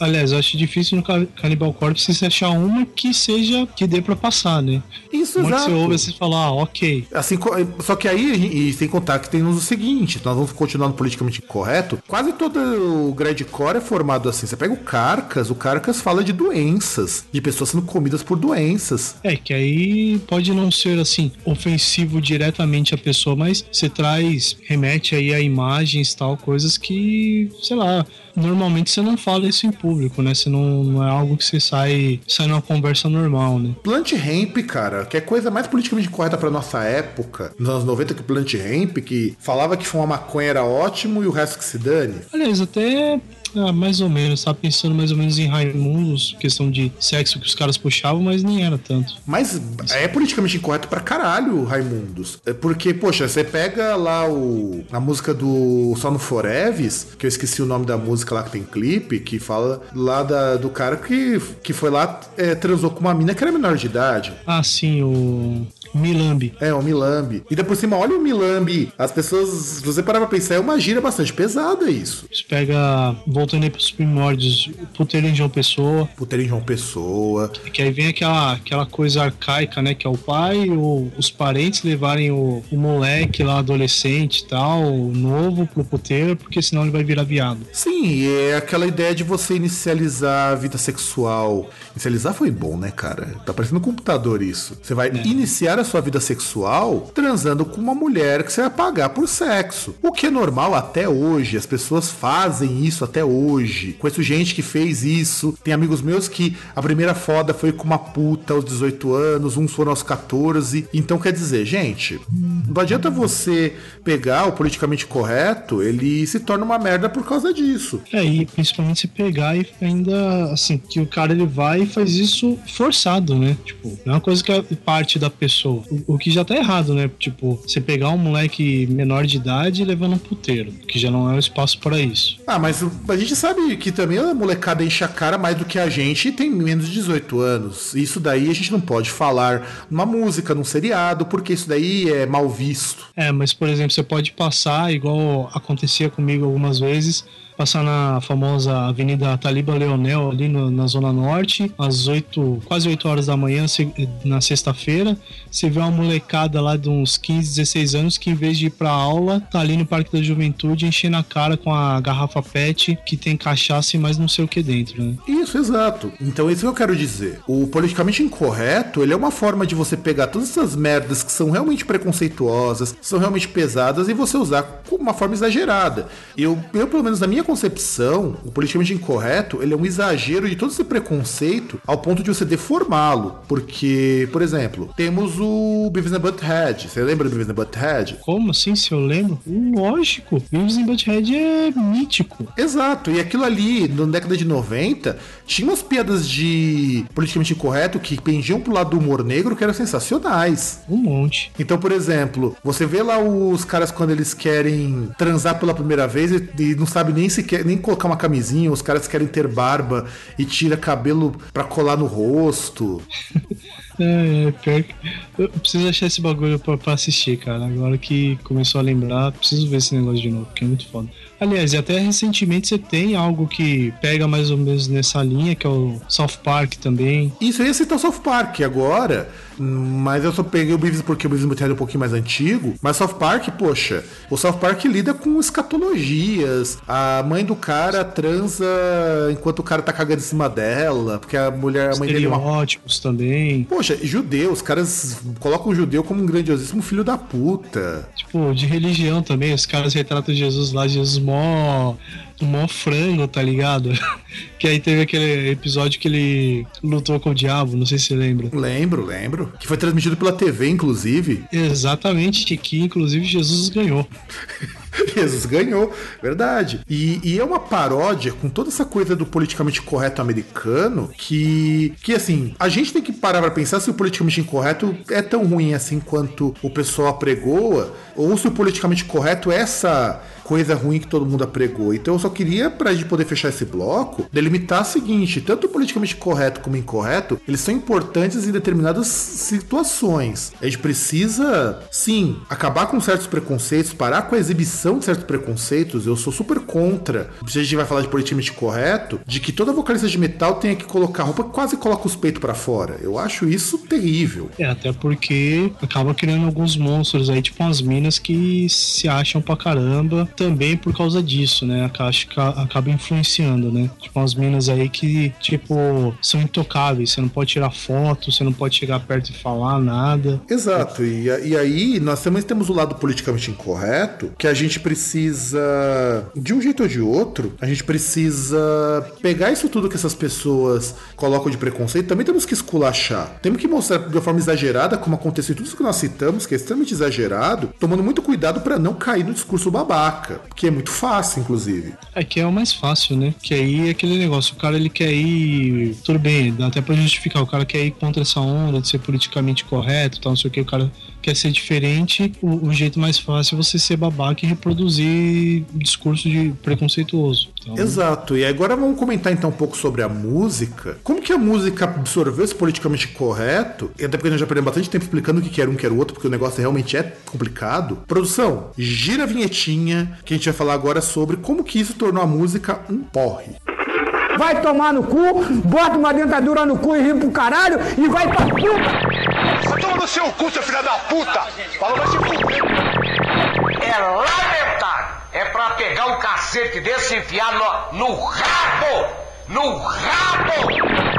Aliás, eu acho difícil no Ca- Cannibal Corpse você achar uma que seja que dê pra passar, né? Isso, Uma que exato. você ouve você fala, ah, ok. Assim, co- só que aí, e sem contar que tem o seguinte, nós vamos continuar no politicamente incorreto, quase todo o Gradcore é formado assim. Você pega o Carcas, o Carcas fala de doenças, de pessoas sendo comidas por doenças. É, que aí pode não ser assim ofensivo diretamente à pessoa, mas você traz, remete aí a imagens tal, coisas que, sei lá, normalmente você não fala isso em público, né? Você não, não é algo que você sai, sai numa conversa normal, né? Plant Hemp, cara, que é coisa mais politicamente correta pra nossa época, nos anos 90 que o Plant Hemp, que falava que fumar maconha era ótimo e o resto que se dane. Aliás, até ah, mais ou menos, tava pensando mais ou menos em Raimundos, questão de sexo que os caras puxavam, mas nem era tanto. Mas é politicamente incorreto pra caralho, Raimundos. É porque, poxa, você pega lá o, a música do Só no Foreves, que eu esqueci o nome da música lá que tem clipe, que fala lá da- do cara que, que foi lá, é, transou com uma mina que era menor de idade. Ah, sim, o Milambi. É, o Milambi. E depois cima, olha o Milambi. As pessoas, se você parar pra pensar, é uma gíria bastante pesada isso. Você pega, voltando aí pros primórdios, puteiro em João Pessoa, Puteiro em João Pessoa. que aí vem aquela, aquela coisa arcaica, né? Que é o pai ou os parentes levarem o, o moleque lá, adolescente e tal, novo pro puteiro, porque senão ele vai virar viado. Sim, é aquela ideia de você inicializar a vida sexual. Inicializar foi bom, né, cara? Tá parecendo um computador isso. Você vai iniciar a sua vida sexual transando com uma mulher que você vai pagar por sexo. O que é normal até hoje. As pessoas fazem isso até hoje. Conheço gente que fez isso. Tem amigos meus que a primeira foda foi com uma puta aos 18 anos, uns foram aos 14. Então quer dizer, gente, não adianta você pegar o politicamente correto, ele se torna uma merda por causa disso. É, e principalmente se pegar e ainda, assim, que o cara ele vai e faz isso forçado, né? Tipo, não é uma coisa que é parte da pessoa. O, o que já tá errado, né? Tipo, você pegar um moleque menor de idade e levar num puteiro, que já não é o espaço para isso. Ah, mas a gente sabe que também a molecada enche a cara mais do que a gente e tem menos de 18 anos. Isso daí a gente não pode falar numa música, num seriado, porque isso daí é mal visto. É, mas por exemplo, você pode passar, igual acontecia comigo algumas vezes, passar na famosa Avenida Taliba Leonel, ali no- na Zona Norte, às 8, quase 8 horas da manhã, se- na sexta-feira. Você vê uma molecada lá de uns 15, 16 anos que, em vez de ir pra aula, tá ali no Parque da Juventude enchendo a cara com a garrafa PET que tem cachaça e mais não sei o que dentro, né? Isso, exato. Então, isso que eu quero dizer. O politicamente incorreto, ele é uma forma de você pegar todas essas merdas que são realmente preconceituosas, são realmente pesadas, e você usar com uma forma exagerada. Eu, eu pelo menos na minha concepção, o politicamente incorreto, ele é um exagero de todo esse preconceito ao ponto de você deformá-lo. Porque, por exemplo, temos o Beavis and Butthead. Você lembra do Beavis and Butthead? Como assim, se eu lembro? Lógico, Beavis and Butthead é mítico. Exato, e aquilo ali, na década de 90, tinha umas piadas de politicamente incorreto que pendiam pro lado do humor negro que eram sensacionais. Um monte. Então, por exemplo, você vê lá os caras quando eles querem transar pela primeira vez e, e não sabe nem se quer, nem colocar uma camisinha, os caras querem ter barba e tira cabelo pra colar no rosto. [laughs] É, é, pior que. Eu preciso achar esse bagulho pra, pra assistir, cara. Agora que começou a lembrar, preciso ver esse negócio de novo, porque é muito foda. Aliás, e até recentemente você tem algo que pega mais ou menos nessa linha, que é o South Park também. Isso, eu ia citar o South Park agora, mas eu só peguei o Beavis porque o Beavis é um pouquinho mais antigo. Mas South Park, poxa, o South Park lida com escatologias. A mãe do cara transa enquanto o cara tá cagando em cima dela, porque a mulher, a mãe dele é uma Estereótipos também. Poxa, Poxa, judeu, os caras colocam o judeu como um grandiosíssimo filho da puta. Tipo, de religião também, os caras retratam Jesus lá, Jesus mó. Mó frango, tá ligado? [laughs] que aí teve aquele episódio que ele lutou com o diabo, não sei se você lembra. Lembro, lembro. Que foi transmitido pela TV, inclusive. Exatamente, que inclusive Jesus ganhou. [laughs] [laughs] Jesus ganhou, verdade. E, e, é uma paródia com toda essa coisa do politicamente correto americano que, que assim, a gente tem que parar pra pensar se o politicamente incorreto é tão ruim assim quanto o pessoal apregoa, ou se o politicamente correto é essa coisa ruim que todo mundo apregou. Então eu só queria, pra gente poder fechar esse bloco, delimitar o seguinte: tanto politicamente correto como incorreto, eles são importantes em determinadas situações. A gente precisa, sim, acabar com certos preconceitos, parar com a exibição de certos preconceitos. Eu sou super contra, se a gente vai falar de politicamente correto, de que toda vocalista de metal tenha que colocar roupa que quase coloca os peitos para fora. Eu acho isso terrível. É, até porque acaba criando alguns monstros aí, tipo umas minas que se acham pra caramba também por causa disso, né? Acho que acaba influenciando, né? Tipo, umas minas aí que, tipo, são intocáveis. Você não pode tirar foto, você não pode chegar perto e falar nada. Exato. E, e aí, nós também temos o lado politicamente incorreto, que a gente precisa, de um jeito ou de outro, a gente precisa pegar isso tudo que essas pessoas colocam de preconceito, também temos que esculachar. Temos que mostrar de uma forma exagerada, como aconteceu tudo isso que nós citamos, que é extremamente exagerado, tomando muito cuidado para não cair no discurso babaca que é muito fácil, inclusive. É que é o mais fácil, né? Que aí é aquele negócio, o cara ele quer ir, tudo bem, dá até pra justificar, o cara quer ir contra essa onda de ser politicamente correto, tal, não sei o que, o cara quer ser diferente, o, o jeito mais fácil é você ser babaca e reproduzir discurso de preconceituoso. Então... Exato. E agora vamos comentar então um pouco sobre a música. Como que a música absorveu esse politicamente correto? E até porque a gente já perdeu bastante tempo explicando o que era um que era o outro, porque o negócio realmente é complicado. Produção, gira a vinhetinha que a gente vai falar agora sobre como que isso tornou a música um porre vai tomar no cu, bota uma dentadura no cu e ri pro caralho e vai pra puta. Toma no seu cu, seu filho da puta! Falou, vai se fuder. É lamentável. É pra pegar um cacete desse e enfiar no, no rabo! No rabo!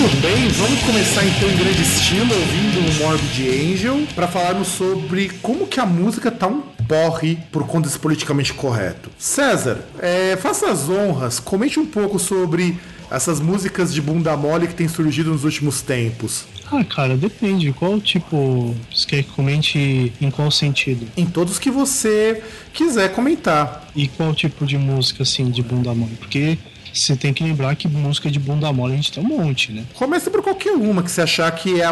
Muito bem, vamos começar então em grande estilo, ouvindo o Morbid Angel, para falarmos sobre como que a música tá um porre por conta desse politicamente correto. César, é, faça as honras, comente um pouco sobre essas músicas de bunda mole que têm surgido nos últimos tempos. Ah, cara, depende. Qual tipo. Você quer que comente em qual sentido? Em todos que você quiser comentar. E qual tipo de música, assim, de bunda mole? Porque você tem que lembrar que música de bunda mole a gente tem um monte, né? Começa por qualquer uma que você achar que é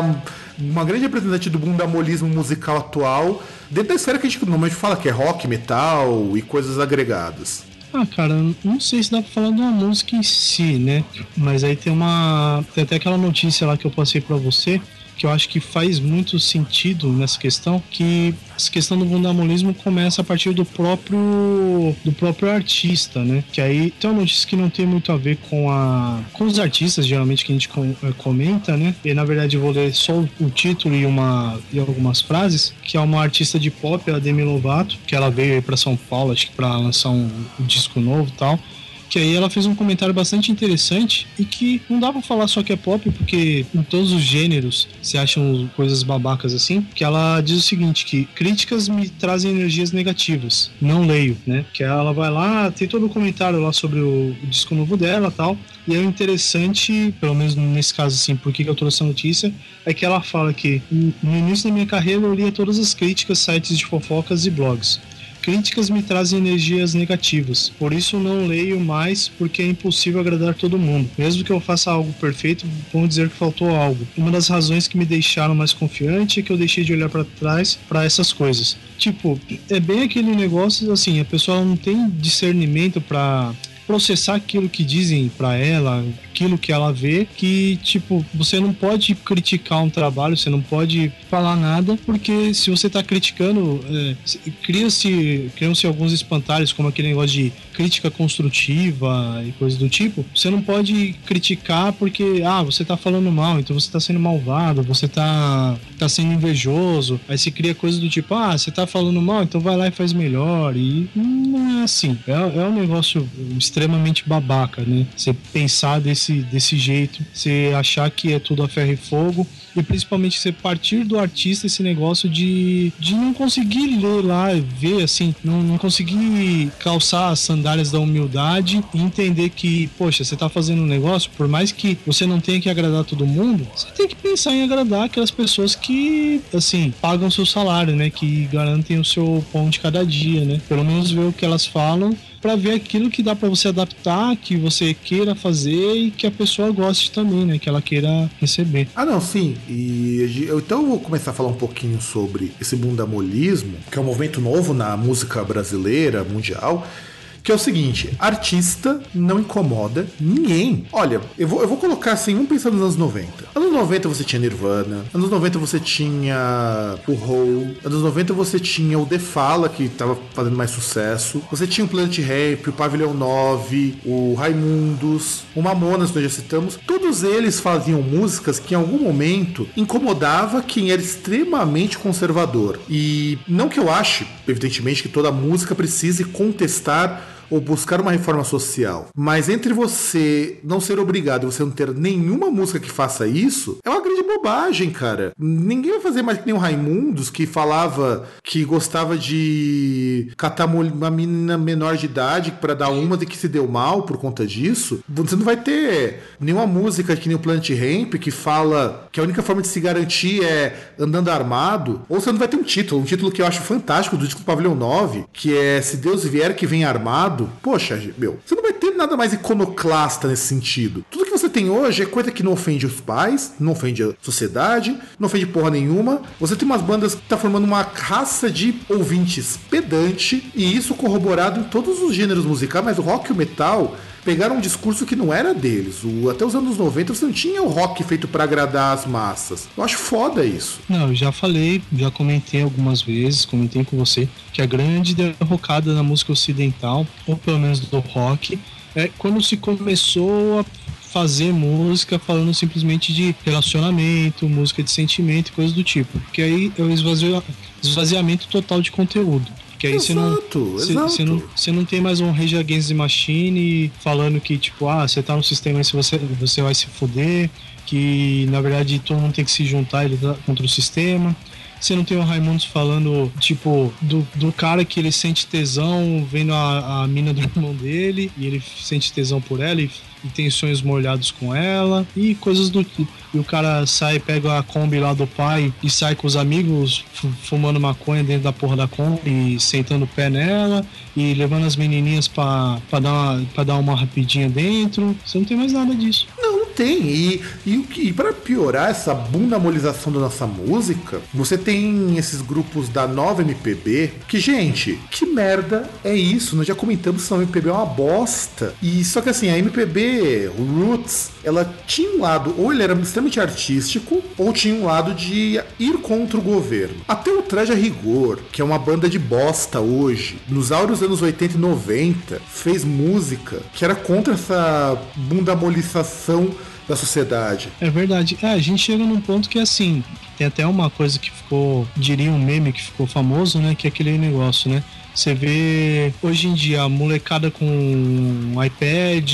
uma grande representante do bundamolismo musical atual, dentro da esfera que a gente normalmente fala que é rock, metal e coisas agregadas. Ah, cara, não sei se dá pra falar de uma música em si, né? Mas aí tem uma. Tem até aquela notícia lá que eu passei para você, que eu acho que faz muito sentido nessa questão, que essa questão do bundamolismo começa a partir do próprio do próprio artista, né? Que aí tem uma notícia que não tem muito a ver com a com os artistas geralmente que a gente é, comenta, né? E na verdade eu vou ler só o título e uma e algumas frases, que é uma artista de pop, a Demi Lovato, que ela veio aí para São Paulo, acho que para lançar um, um disco novo, e tal que aí ela fez um comentário bastante interessante e que não dá pra falar só que é pop, porque em todos os gêneros se acham coisas babacas assim, que ela diz o seguinte, que críticas me trazem energias negativas, não leio, né? Que ela vai lá, tem todo o um comentário lá sobre o, disco novo dela tal, e é interessante, pelo menos nesse caso assim, por que eu trouxe essa notícia, é que ela fala que no início da minha carreira eu lia todas as críticas, sites de fofocas e blogs críticas me trazem energias negativas. Por isso não leio mais porque é impossível agradar todo mundo. Mesmo que eu faça algo perfeito, vão dizer que faltou algo. Uma das razões que me deixaram mais confiante é que eu deixei de olhar para trás para essas coisas. Tipo, é bem aquele negócio assim, a pessoa não tem discernimento para processar aquilo que dizem para ela, aquilo que ela vê, que, tipo, você não pode criticar um trabalho, você não pode falar nada, porque se você tá criticando, é, cria-se criam-se alguns espantalhos, como aquele negócio de crítica construtiva e coisas do tipo. Você não pode criticar porque, ah, você tá falando mal, então você tá sendo malvado, você tá, tá sendo invejoso. Aí se cria coisas do tipo, ah, você tá falando mal, então vai lá e faz melhor. E não é assim. É, é um negócio extremamente babaca, né? Você pensar desse, desse jeito, você achar que é tudo a ferro e fogo e principalmente você partir do artista esse negócio de, de não conseguir ler lá, ver assim, não, não conseguir calçar as sandálias da humildade e entender que, poxa, você tá fazendo um negócio, por mais que você não tenha que agradar todo mundo, você tem que pensar em agradar aquelas pessoas que, assim, pagam seu salário, né? Que garantem o seu pão de cada dia, né? Pelo menos ver o que elas falam para ver aquilo que dá para você adaptar, que você queira fazer e que a pessoa goste também, né? Que ela queira receber. Ah, não, sim. E eu, então eu vou começar a falar um pouquinho sobre esse bundamolismo, que é um movimento novo na música brasileira, mundial que é o seguinte: artista não incomoda ninguém. Olha, eu vou, eu vou colocar assim, vamos pensar nos anos 90. Anos 90 você tinha Nirvana, anos 90 você tinha o Hole, anos 90 você tinha o The Fala, que tava fazendo mais sucesso, você tinha o Planet Rap, o Pavilhão 9, o Raimundos, o Mamonas, nós já citamos. Todos eles faziam músicas que em algum momento incomodava quem era extremamente conservador. E não que eu ache, evidentemente, que toda música precise contestar ou buscar uma reforma social. Mas entre você não ser obrigado e você não ter nenhuma música que faça isso, é uma grande bobagem, cara. Ninguém vai fazer mais que nem o Raimundos, que falava que gostava de catar uma menina menor de idade para dar uma de que se deu mal por conta disso. Você não vai ter nenhuma música que nem o Planet Ramp que fala que a única forma de se garantir é andando armado. Ou você não vai ter um título, um título que eu acho fantástico do disco Pavilhão 9, que é Se Deus vier que vem armado poxa, meu, você não vai ter nada mais iconoclasta nesse sentido. Tudo que você tem hoje é coisa que não ofende os pais, não ofende a sociedade, não ofende porra nenhuma. Você tem umas bandas que tá formando uma raça de ouvintes pedante, e isso corroborado em todos os gêneros musicais, mas o rock e o metal pegaram um discurso que não era deles. O, até os anos 90 você não tinha o rock feito para agradar as massas. Eu acho foda isso. Não, eu já falei, já comentei algumas vezes, comentei com você, que a grande derrocada na música ocidental, ou pelo menos do rock, é quando se começou a fazer música falando simplesmente de relacionamento, música de sentimento coisas do tipo. Porque aí é o esvaziamento total de conteúdo. Porque aí você não, não, não tem mais um Rage Against the Machine falando que, tipo, ah, você tá no sistema e você, você vai se fuder, que na verdade todo mundo tem que se juntar ele tá contra o sistema. Você não tem o Raimundos falando, tipo, do, do cara que ele sente tesão vendo a, a mina do irmão dele e ele sente tesão por ela e, e tem sonhos molhados com ela e coisas do tipo. E o cara sai, pega a Kombi lá do pai e sai com os amigos fumando maconha dentro da porra da Kombi, sentando o pé nela e levando as menininhas pra, pra, dar, uma, pra dar uma rapidinha dentro. Você não tem mais nada disso. Tem. E, e, e para piorar essa bundamolização da nossa música, você tem esses grupos da nova MPB que, gente, que merda é isso? Nós já comentamos que a MPB é uma bosta. E só que assim, a MPB, o Roots, ela tinha um lado, ou ele era extremamente artístico, ou tinha um lado de ir contra o governo. Até o Traje a Rigor, que é uma banda de bosta hoje, nos áureos anos 80 e 90, fez música que era contra essa bundamolização da sociedade. É verdade. É, a gente chega num ponto que assim, tem até uma coisa que ficou, diria um meme que ficou famoso, né? Que é aquele negócio, né? Você vê hoje em dia a molecada com iPad,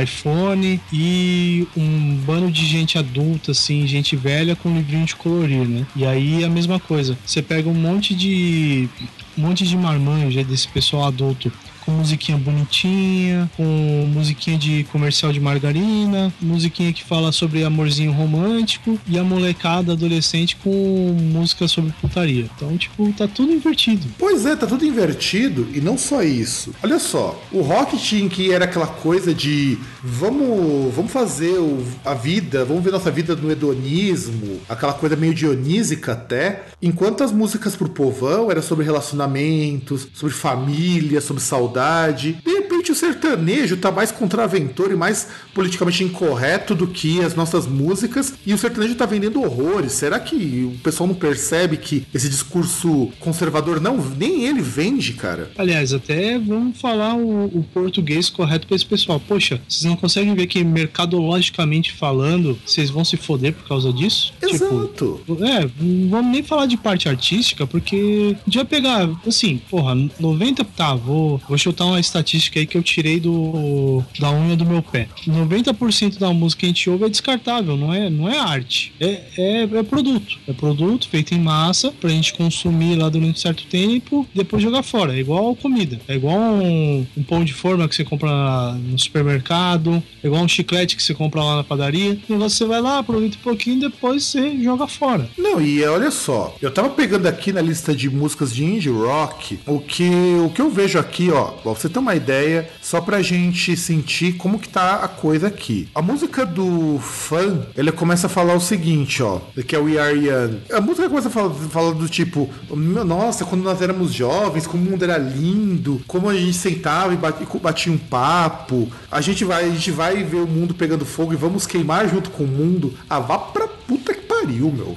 iPhone e um bando de gente adulta, assim, gente velha com livrinho de colorir, né? E aí a mesma coisa. Você pega um monte de um monte de marmanjo desse pessoal adulto com musiquinha bonitinha, com musiquinha de comercial de margarina, musiquinha que fala sobre amorzinho romântico e a molecada adolescente com música sobre putaria. Então, tipo, tá tudo invertido. Pois é, tá tudo invertido e não só isso. Olha só, o rock tinha que era aquela coisa de vamos, vamos fazer o, a vida, vamos ver nossa vida no hedonismo, aquela coisa meio dionísica até, enquanto as músicas pro povão era sobre relacionamentos, sobre família, sobre saudade de o sertanejo tá mais contraventor e mais politicamente incorreto do que as nossas músicas e o sertanejo tá vendendo horrores. Será que o pessoal não percebe que esse discurso conservador não nem ele vende, cara? Aliás, até vamos falar o, o português correto pra esse pessoal. Poxa, vocês não conseguem ver que mercadologicamente falando, vocês vão se foder por causa disso? Exato. Tipo, é, não vamos nem falar de parte artística, porque vai pegar, assim, porra, 90. Tá, vou, vou chutar uma estatística aí que eu tirei do da unha do meu pé. 90% da música que a gente ouve é descartável, não é, não é arte. É, é, é produto. É produto feito em massa pra gente consumir lá durante um certo tempo e depois jogar fora. É igual comida. É igual um, um pão de forma que você compra no supermercado. É igual um chiclete que você compra lá na padaria. E você vai lá, aproveita um pouquinho depois você joga fora. Não, e olha só, eu tava pegando aqui na lista de músicas de indie rock, o que, o que eu vejo aqui, ó, pra você ter uma ideia, só pra gente sentir como que tá a coisa aqui. A música do fã, ele começa a falar o seguinte, ó, que é We Are Young. A música começa a falar, falar do tipo, nossa, quando nós éramos jovens, como o mundo era lindo, como a gente sentava e batia, batia um papo, a gente vai, a gente vai ver o mundo pegando fogo e vamos queimar junto com o mundo. Ah, vá pra puta que pariu, meu.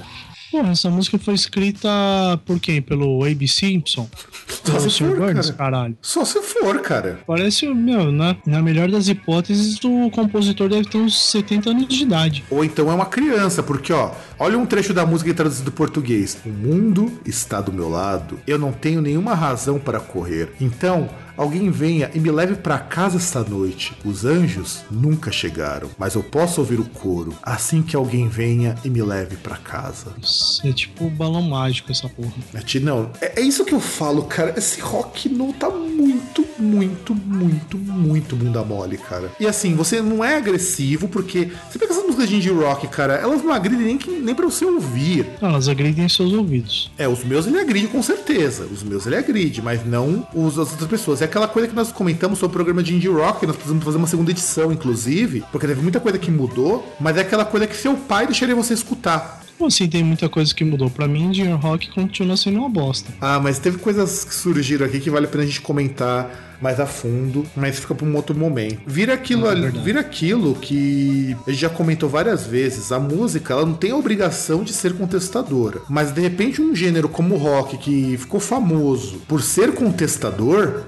Pô, essa música foi escrita por quem? Pelo A.B. Simpson? Só se for, Burns, cara. caralho. Só se for, cara. Parece, meu, na, na melhor das hipóteses, o compositor deve ter uns 70 anos de idade. Ou então é uma criança, porque ó, olha um trecho da música traduzido do português. O mundo está do meu lado. Eu não tenho nenhuma razão para correr. Então, alguém venha e me leve para casa esta noite. Os anjos nunca chegaram, mas eu posso ouvir o coro assim que alguém venha e me leve para casa. É tipo balão mágico essa porra. Mati, Não, é, é isso que eu falo, cara. Esse rock não tá muito, muito, muito, muito bunda mole, cara. E assim, você não é agressivo, porque você pega essas músicas de indie rock, cara, elas não agridem nem, que- nem pra você ouvir. Não, elas agridem seus ouvidos. É, os meus ele agride com certeza. Os meus ele agride, mas não os, as outras pessoas. É aquela coisa que nós comentamos sobre o programa de indie rock, nós precisamos fazer uma segunda edição, inclusive, porque teve muita coisa que mudou, mas é aquela coisa que seu pai deixaria você escutar. Assim tem muita coisa que mudou? Pra mim, Junior Rock continua sendo uma bosta. Ah, mas teve coisas que surgiram aqui que vale a pena a gente comentar mais a fundo, mas fica para um outro momento. Vira aquilo, É vira aquilo que a gente já comentou várias vezes. A música, ela não tem a obrigação de ser contestadora, mas de repente um gênero como o rock que ficou famoso por ser contestador,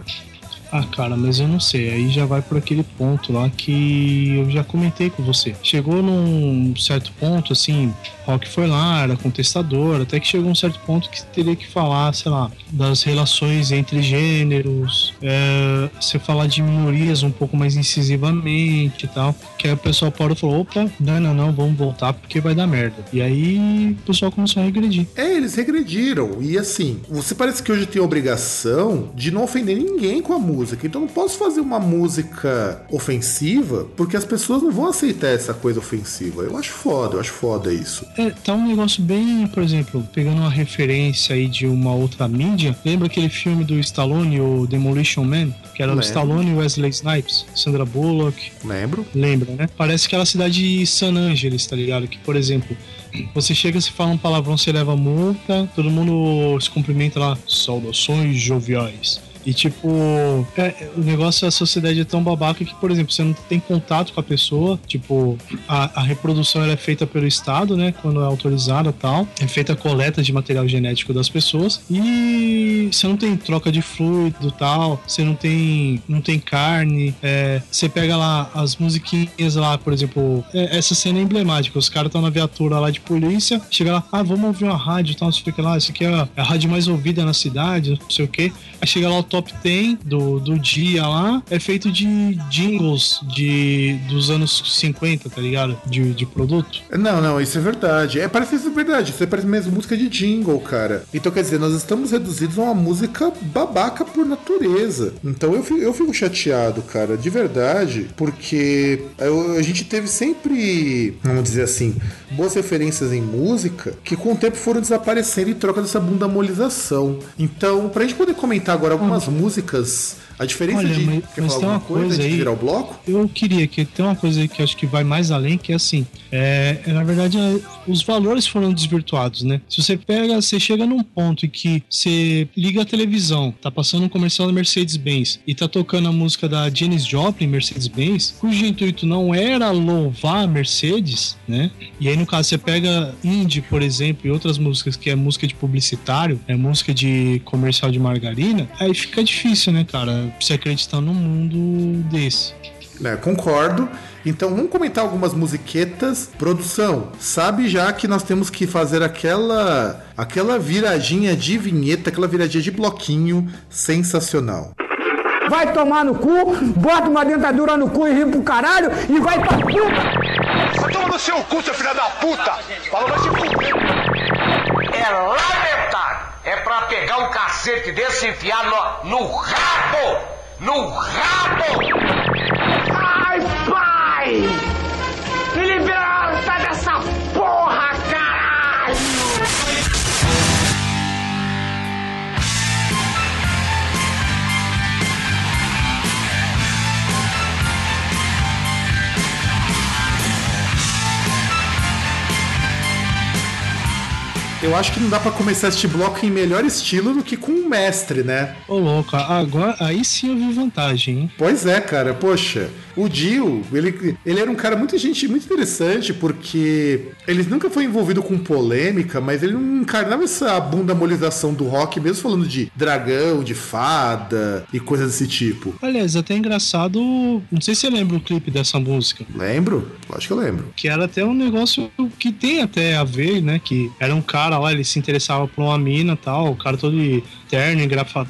Ah, cara, mas eu não sei. Aí já vai por aquele ponto lá que eu já comentei com você. Chegou num certo ponto, assim, rock foi lá, era contestador, até que chegou um certo ponto que teria que falar, sei lá, das relações entre gêneros, é, você falar de minorias um pouco mais incisivamente e tal. Que aí o pessoal parou e falou: opa, não, não, não, vamos voltar porque vai dar merda. E aí o pessoal começou a regredir. é, eles regrediram. E assim, você parece que hoje tem a obrigação de não ofender ninguém com a música. Então não posso fazer uma música ofensiva porque as pessoas não vão aceitar essa coisa ofensiva. Eu acho foda, eu acho foda isso. É, tá um negócio bem, por exemplo, pegando uma referência aí de uma outra mídia. Lembra aquele filme do Stallone, o Demolition Man? Que era o Lembro. Stallone e Wesley Snipes, Sandra Bullock. Lembro? Lembra, né? Parece aquela cidade de San Angeles, tá ligado? Que, por exemplo, você chega, se fala um palavrão, você leva multa, todo mundo se cumprimenta lá, saudações joviais. E tipo, é, o negócio, a sociedade é tão babaca que, por exemplo, você não tem contato com a pessoa, tipo, a, a reprodução ela é feita pelo Estado, né? Quando é autorizada tal. É feita a coleta de material genético das pessoas. E você não tem troca de fluido tal. Você não tem, não tem carne. é, você pega lá as musiquinhas lá, por exemplo, é, essa cena é emblemática. Os caras estão na viatura lá de polícia, chega lá, ah, vamos ouvir uma rádio tal, não sei o que lá. Isso aqui é a, é a rádio mais ouvida na cidade, não sei o que. Aí chega lá o top 10 do, do dia lá, é feito de jingles de, dos anos 50, tá ligado? De, de produto. Não, não, isso é verdade. É, parece isso é verdade. Isso parece mesmo música de jingle, cara. Então, quer dizer, nós estamos reduzidos a uma música babaca por natureza. Então eu fico, eu fico chateado, cara, de verdade, porque eu- a gente teve sempre, vamos dizer assim, boas referências em música que com o tempo foram desaparecendo em troca dessa bundamolização. Então, pra gente poder comentar agora algumas músicas. A diferença Olha, de. mas- mas tem uma coisa, coisa aí- virar o bloco? Eu queria que tem uma coisa que acho que vai mais além, que é assim, é, é, na verdade é, os valores foram desvirtuados, né? Se você pega, você chega num ponto em que você liga a televisão, tá passando um comercial da Mercedes-Benz e tá tocando a música da Janis Joplin, Mercedes-Benz, cujo intuito não era louvar a Mercedes, né? E aí no caso você pega Indie, por exemplo, e outras músicas que é música de publicitário, é música de comercial de margarina, aí fica difícil, né, cara, você acreditar num mundo desse. É, concordo. Então vamos comentar algumas musiquetas. Produção, sabe já que nós temos que fazer aquela aquela viradinha de vinheta, aquela viradinha de bloquinho sensacional. Vai tomar no cu, bota uma dentadura no cu e ri pro caralho e vai pra puta! Vai tomar no seu cu, seu filho da puta! Falou, vai se fuder! É lamentável! É pra pegar um cacete desse e enfiar no, no rabo! No rabo! Ai, pai! Eu acho que não dá pra começar este bloco em melhor estilo do que com um mestre, né? Ô, louco, agora aí sim eu vi vantagem, hein? Pois é, cara, poxa, o Dio, ele, ele era um cara muito gente, muito interessante, porque ele nunca foi envolvido com polêmica, mas ele não encarnava essa bunda-molização do rock, mesmo falando de dragão, de fada e coisas desse tipo. Aliás, até engraçado, não sei se você lembra o clipe dessa música, Lembro? Lógico que eu lembro. que era até um negócio que tem até a ver, né? Que era um cara lá, ele se interessava por uma mina tal, o cara todo de terno,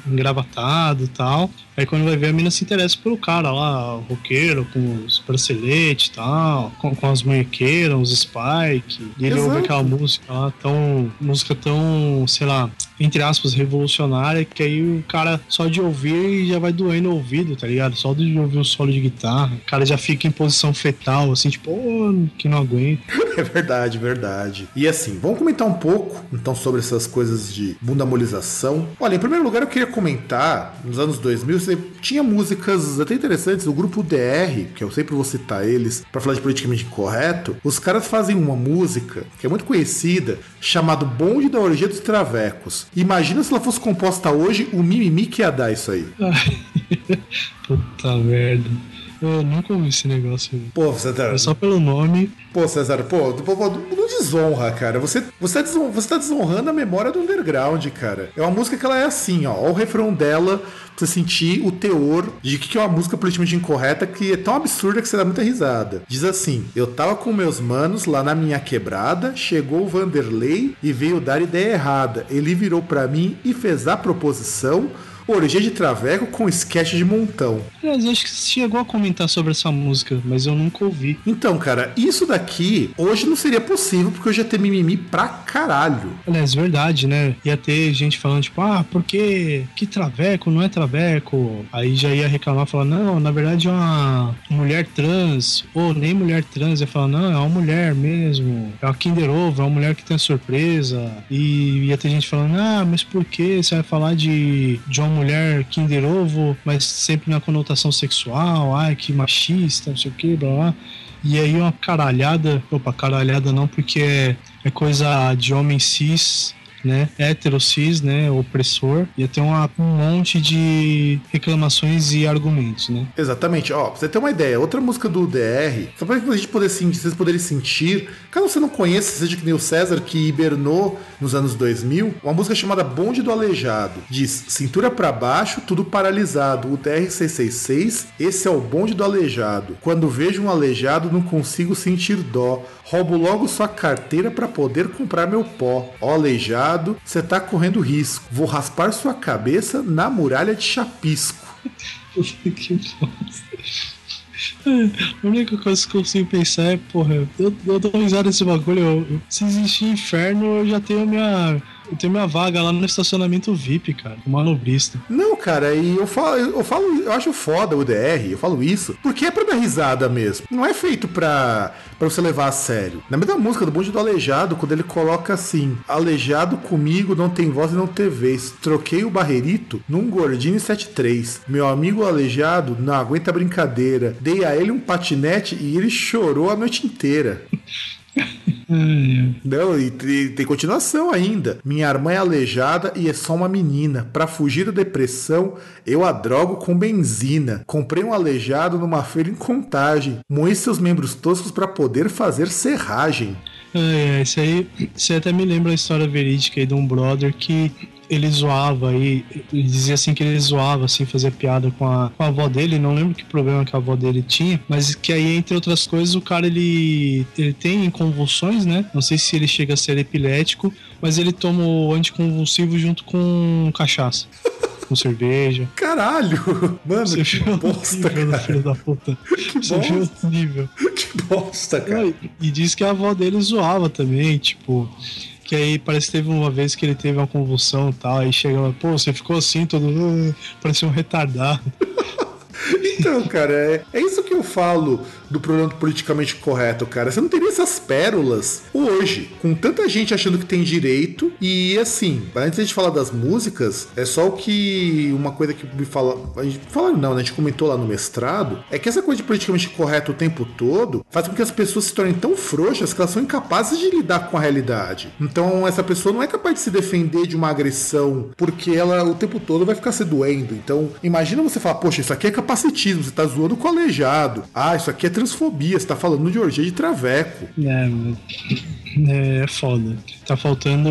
engravatado tal. Aí quando vai ver a mina se interessa pelo cara lá, o roqueiro, com os braceletes e tal, com, com as manhequeiras, os spike. E ele ouve Exato. aquela música lá, tão. música tão, sei lá, entre aspas, revolucionária, que aí o cara só de ouvir já vai doendo o ouvido, tá ligado? Só de ouvir o solo de guitarra, o cara já fica em posição fetal, assim, tipo, "Ô, que não aguenta. [laughs] É verdade, verdade. E assim, vamos comentar um pouco então sobre essas coisas de bunda-molização. Olha, em primeiro lugar eu queria comentar, nos anos 2000, você tinha músicas até interessantes, o grupo DR, que eu sempre vou citar eles pra falar de politicamente incorreto, os caras fazem uma música que é muito conhecida, chamado Bonde da Orgia dos Travecos. Imagina se ela fosse composta hoje, o mimimi que ia dar isso aí. [laughs] Puta merda. Eu nunca ouvi esse negócio. Pô, César, É só pelo nome. pô, César, pô, pô, pô, não desonra, cara. Você, você, tá você tá desonrando a memória do underground, cara. É uma música que ela é assim, ó. Ó o refrão dela, você sentir o teor de que que é uma música politicamente incorreta que é tão absurda que você dá muita risada. Diz assim: Eu tava com meus manos lá na minha quebrada, chegou o Vanderlei e veio dar ideia errada. Ele virou pra mim e fez a proposição. Orgia de Traveco com sketch de montão. Eu acho que você chegou a comentar sobre essa música, mas eu nunca ouvi. Então, cara, isso daqui hoje não seria possível porque eu já ter mimimi pra caralho. Aliás, verdade, né? Ia ter gente falando, tipo, ah, porque que traveco não é traveco? Aí já ia reclamar, falar, não, na verdade é uma mulher trans, ou nem mulher trans, ia falar, não, é uma mulher mesmo, é uma Kinder Ovo, é uma mulher que tem surpresa. E ia ter gente falando, ah, mas por que você vai falar de, uma mulher Kinder Ovo, mas sempre na conotação sexual, ai, que machista, não sei o que, blá blá. E aí uma caralhada, opa, caralhada não, porque é, é coisa de homem cis, né? Hétero cis, né? Opressor. Ia ter uma, um monte de reclamações e argumentos, né? Exatamente, ó, pra você ter uma ideia, outra música do DR, só pra gente poder sentir, vocês poderem sentir, caso você não conheça, seja que nem o César, que hibernou nos anos 2000, uma música chamada Bonde do Aleijado. Diz, cintura pra baixo, tudo paralisado, o DR-666, esse é o bonde do aleijado. Quando vejo um aleijado, não consigo sentir dó. Roubo logo sua carteira pra poder comprar meu pó. Ó aleijado, você tá correndo risco. Vou raspar sua cabeça na muralha de chapisco. que bosta. A única coisa que eu consigo pensar é, porra, eu, eu dou risada bagulho. eu- se existir inferno, eu já tenho minha, Eu tenho minha vaga lá no estacionamento VIP, cara, o manobrista. Não, cara, e eu falo, eu falo, eu acho foda o DR, eu falo isso, porque é pra dar risada mesmo. Não é feito pra, pra você levar a sério. Na mesma música do Bonde do Aleijado, quando ele coloca assim: Aleijado comigo não tem voz e não tem vez. Troquei o barreirito num Gordini 73. Meu amigo aleijado não aguenta brincadeira. Dei a ele um patinete e ele chorou a noite inteira. [laughs] Não, e tem, tem continuação ainda. Minha irmã é aleijada e é só uma menina. Pra fugir da depressão, eu a drogo com benzina. Comprei um aleijado numa feira em contagem. Moí seus membros toscos pra poder fazer serragem. É, isso aí, isso aí até me lembra a história verídica aí de um brother que ele zoava aí, ele dizia assim que ele zoava, assim, fazia piada com a, com a avó dele, não lembro que problema que a avó dele tinha, mas que aí, entre outras coisas, o cara, ele, ele tem convulsões, né? Não sei se ele chega a ser epilético, mas ele toma o anticonvulsivo junto com cachaça. [laughs] Com cerveja. Caralho! [laughs] Mano, Você que bosta, nível cara. filho da puta? [laughs] Você viu o nível? Que bosta, cara. E- E diz que a avó dele zoava também, tipo. Que aí parece que teve uma vez que ele teve uma convulsão e tal, aí chegava, pô, você ficou assim, todo. "Ah", parecia um retardado. [laughs] Então, cara, é, é isso que eu falo do problema do politicamente correto, cara. Você não teria essas pérolas hoje, com tanta gente achando que tem direito. E assim, antes de gente falar das músicas, é só o que. Uma coisa que me fala. A gente fala não, né? A gente comentou lá no mestrado. É que essa coisa de politicamente correto o tempo todo faz com que as pessoas se tornem tão frouxas que elas são incapazes de lidar com a realidade. Então, essa pessoa não é capaz de se defender de uma agressão porque ela o tempo todo vai ficar se doendo. Então, imagina você falar, poxa, isso aqui é capacitismo, você tá zoando o aleijado. Ah, isso aqui é transfobia, você tá falando de orgia de traveco. É, é, é foda. Tá faltando.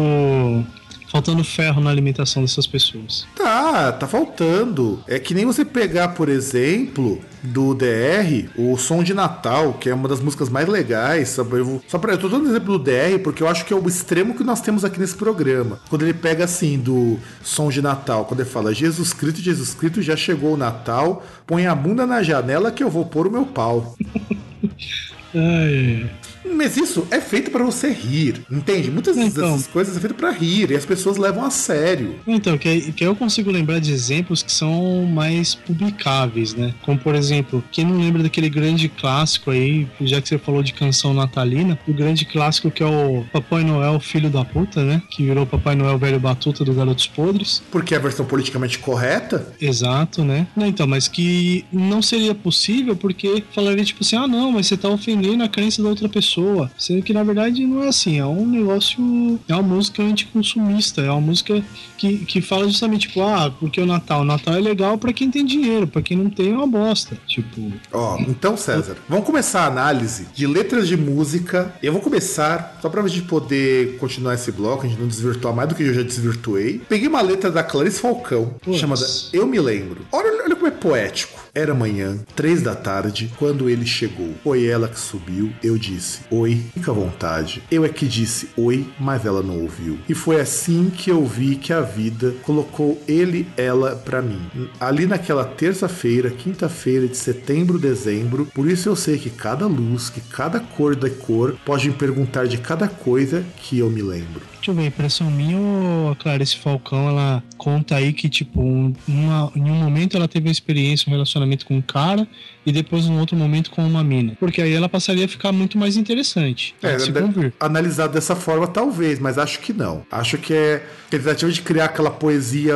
Faltando ferro na alimentação dessas pessoas. Tá, tá faltando. É que nem você pegar, por exemplo, do DR, o Som de Natal, que é uma das músicas mais legais. Sabe? Eu, vou- só pra, eu tô dando exemplo do DR porque eu acho que é o extremo que nós temos aqui nesse programa. Quando ele pega assim, do Som de Natal, quando ele fala Jesus Cristo, Jesus Cristo, já chegou o Natal, põe a bunda na janela que eu vou pôr o meu pau. [laughs] Ai, Mas isso é feito pra você rir, entende? Muitas Então. dessas coisas é feito pra rir e as pessoas levam a sério. Então, que, que eu consigo lembrar de exemplos que são mais publicáveis, né? Como, por exemplo, quem não lembra daquele grande clássico aí, já que você falou de canção natalina, o grande clássico que é o Papai Noel Filho da Puta, né? Que virou Papai Noel Velho Batuta do Garotos Podres. Porque é a versão politicamente correta Exato, né? Não, então, mas que não seria possível porque falaria tipo assim: ah, não, mas você tá ofendendo a crença da outra pessoa. Sendo que na verdade não é assim, é um negócio. É uma música anticonsumista, é uma música que, que fala justamente, tipo, ah, porque o Natal? O Natal é legal pra quem tem dinheiro, pra quem não tem é uma bosta. Tipo, Ó, então, César, vamos começar a análise de letras de música. Eu vou começar, só pra gente poder continuar esse bloco, a gente não desvirtuar mais do que eu já desvirtuei. Peguei uma letra da Clarice Falcão, chamada Eu Me Lembro. Olha, olha como é poético. Era manhã, três da tarde, quando ele chegou. Foi ela que subiu. Eu disse: Oi, fica à vontade. Eu é que disse oi, mas ela não ouviu. E foi assim que eu vi que a vida colocou ele, ela pra mim. Ali naquela terça-feira, quinta-feira de setembro, dezembro. Por isso eu sei que cada luz, que cada cor da cor pode me perguntar de cada coisa que eu me lembro. Deixa eu ver, impressão minha ou a Clarice Falcão, ela conta aí que, tipo, um- uma- em um momento ela teve uma experiência, um relacionamento com um cara e depois um outro momento com uma mina. Porque aí ela passaria a ficar muito mais interessante. É, se convir. analisado dessa forma, talvez, mas acho que não. Acho que é tentativa de criar aquela poesia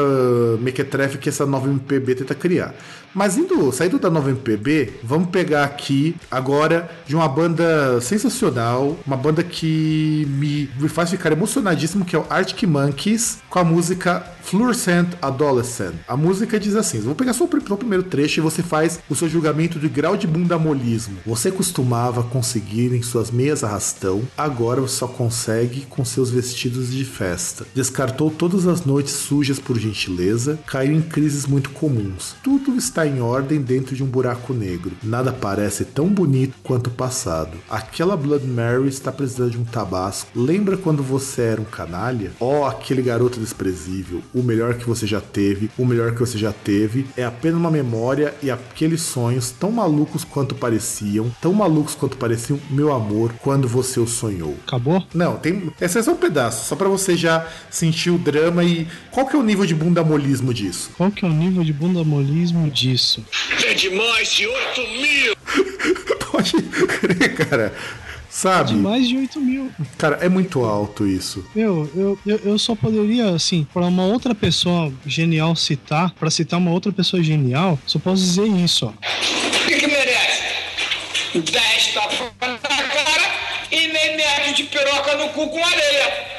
mequetrefe que essa nova MPB tenta criar. Mas indo, saindo da nova MPB, vamos pegar aqui agora de uma banda sensacional, uma banda que me, me faz ficar emocionadíssimo, que é o Arctic Monkeys, com a música Fluorescent Adolescent. A música diz assim: vou pegar só o, só o primeiro trecho e você faz o seu julgamento de grau de bundamolismo. Você costumava conseguir em suas meias arrastão, agora só consegue com seus vestidos de festa. Descartou todas as noites sujas por gentileza, caiu em crises muito comuns. Tudo está em ordem dentro de um buraco negro. Nada parece tão bonito quanto o passado. Aquela Blood Mary está precisando de um tabasco. Lembra quando você era um canalha? Oh, aquele garoto desprezível. O melhor que você já teve, o melhor que você já teve. É apenas uma memória e aqueles sonhos tão malucos quanto pareciam, tão malucos quanto pareciam, meu amor, quando você o sonhou. Acabou? Não, tem. Esse é só um pedaço, só pra você já sentir o drama e. Qual que é o nível de bundamolismo disso? Qual que é o nível de bundamolismo disso? É de mais de 8 mil! [laughs] Pode crer, cara. Sabe? De mais de 8 mil. Cara, é muito alto isso. Meu, eu, eu, eu só poderia, assim, para uma outra pessoa genial citar, pra citar uma outra pessoa genial, só posso dizer isso, ó. O que, que merece? 10 tapas na cara e nem médio de piroca no cu com areia.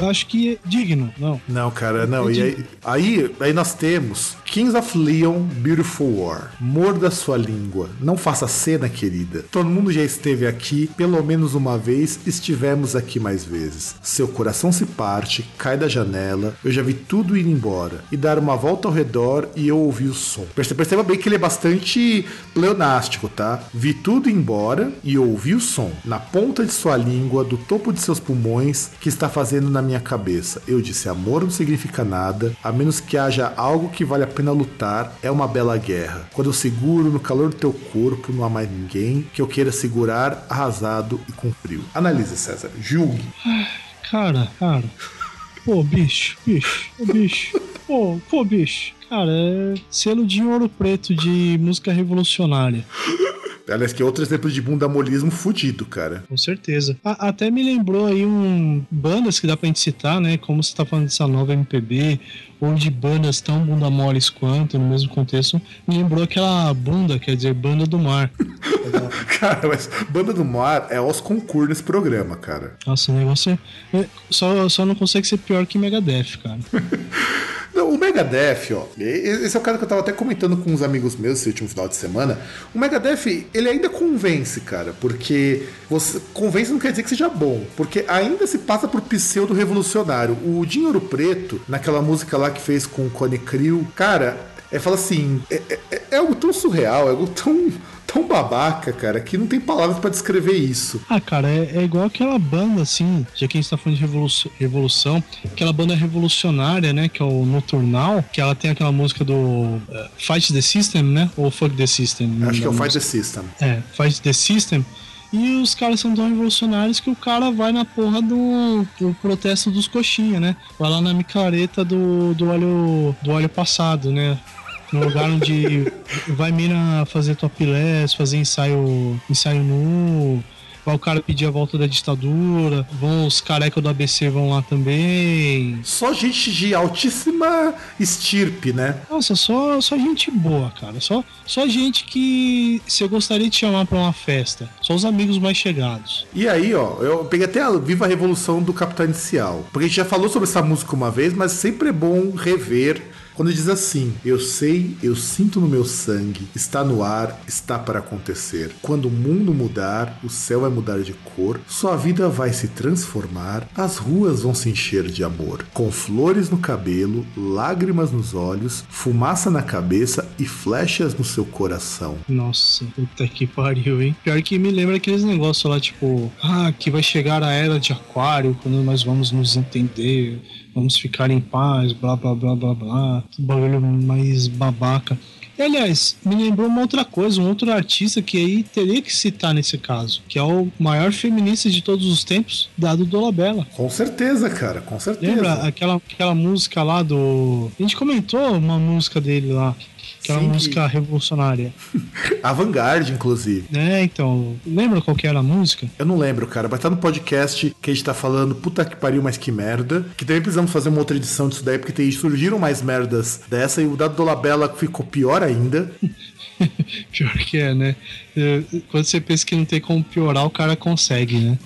Acho que é digno, não. Não, cara, não. E aí, aí, aí nós temos Kings of Leon, Beautiful War. Morda sua língua. Não faça cena, querida. Todo mundo já esteve aqui, pelo menos uma vez, estivemos aqui mais vezes. Seu coração se parte, cai da janela. Eu já vi tudo ir embora. E dar uma volta ao redor e eu ouvi o som. Perce- Perceba bem que ele é bastante pleonástico, tá? Vi tudo embora e ouvi o som. Na ponta de sua língua, do topo de seus pulmões, que está fazendo na minha cabeça. Eu disse: amor não significa nada, a menos que haja algo que vale a pena lutar. É uma bela guerra. Quando eu seguro no calor do teu corpo, não há mais ninguém que eu queira segurar arrasado e com frio. Analise, César. Julgue. Cara, cara. Pô, bicho, bicho, bicho. Pô, pô, bicho. Cara, é selo de ouro preto de música revolucionária. Aliás, que é outro exemplo de bundamolismo fudido, cara. Com certeza. A- até me lembrou aí um bandas que dá pra gente citar, né? Como você tá falando dessa nova MPB, ou de bandas tão bunda moles quanto, no mesmo contexto, me lembrou aquela bunda, quer dizer, banda do mar. [laughs] Cara, mas Banda do Mar é os concursos nesse programa, cara. Nossa, o negócio é, é- só, só não consegue ser pior que Megadeth, cara. [laughs] O Megadeth, ó, esse é o cara que eu tava até comentando com uns amigos meus esse último final de semana. O Megadeth, ele ainda convence, cara, porque você convence não quer dizer que seja bom, porque ainda se passa por pseudo revolucionário. O Dinheiro Preto, naquela música lá que fez com o Cone Crew, cara, é fala assim, é, é- é algo tão surreal, é algo tão tão babaca, cara, que não tem palavras pra descrever isso. Ah, cara, é, é igual aquela banda, assim, já que a gente tá falando de revolução, revolução, aquela banda revolucionária, né, que é o Nocturnal, que ela tem aquela música do eh, Fight the System, né, ou Fuck the System. Acho que é o Fight the. System. É, Fight the System. E os caras são tão revolucionários que o cara vai na porra do, do protesto dos coxinha, né? Vai lá na micareta do, do óleo do óleo passado, né? No lugar onde vai mina fazer topless, fazer ensaio, ensaio nu, vai o cara pedir a volta da ditadura, vão os carecas do ABC vão lá também. Só gente de altíssima estirpe, né? Nossa, só, só gente boa, cara. Só, só gente que você gostaria de chamar pra uma festa. Só os amigos mais chegados. E aí, ó, eu peguei até a Viva Revolução do Capitão Inicial. Porque a gente já falou sobre essa música uma vez, mas sempre é bom rever. Quando diz assim, eu sei, eu sinto no meu sangue, está no ar, está para acontecer. Quando o mundo mudar, o céu vai mudar de cor, sua vida vai se transformar, as ruas vão se encher de amor. Com flores no cabelo, lágrimas nos olhos, fumaça na cabeça e flechas no seu coração. Nossa, puta que pariu, hein? Pior que me lembra aqueles negócios lá, tipo, ah, que vai chegar a era de aquário, quando nós vamos nos entender, vamos ficar em paz, blá blá blá blá blá. Bagulho mais babaca. E, aliás, me lembrou uma outra coisa, um outro artista que aí teria que citar nesse caso, que é o maior feminista de todos os tempos, Dado Dolabella. Com certeza, cara, com certeza. Lembra aquela, aquela música lá do. A gente comentou uma música dele lá, aquela Sim, que- música revolucionária. [laughs] Avant-garde, inclusive. É, então, lembra qual que era a música? Eu não lembro, cara, mas tá no podcast que a gente tá falando puta que pariu, mas que merda. Que também precisamos fazer uma outra edição disso daí, porque tem, surgiram mais merdas dessa e o dado Dolabella ficou pior ainda. [laughs] Pior que é, né? Quando você pensa que não tem como piorar, o cara consegue, né?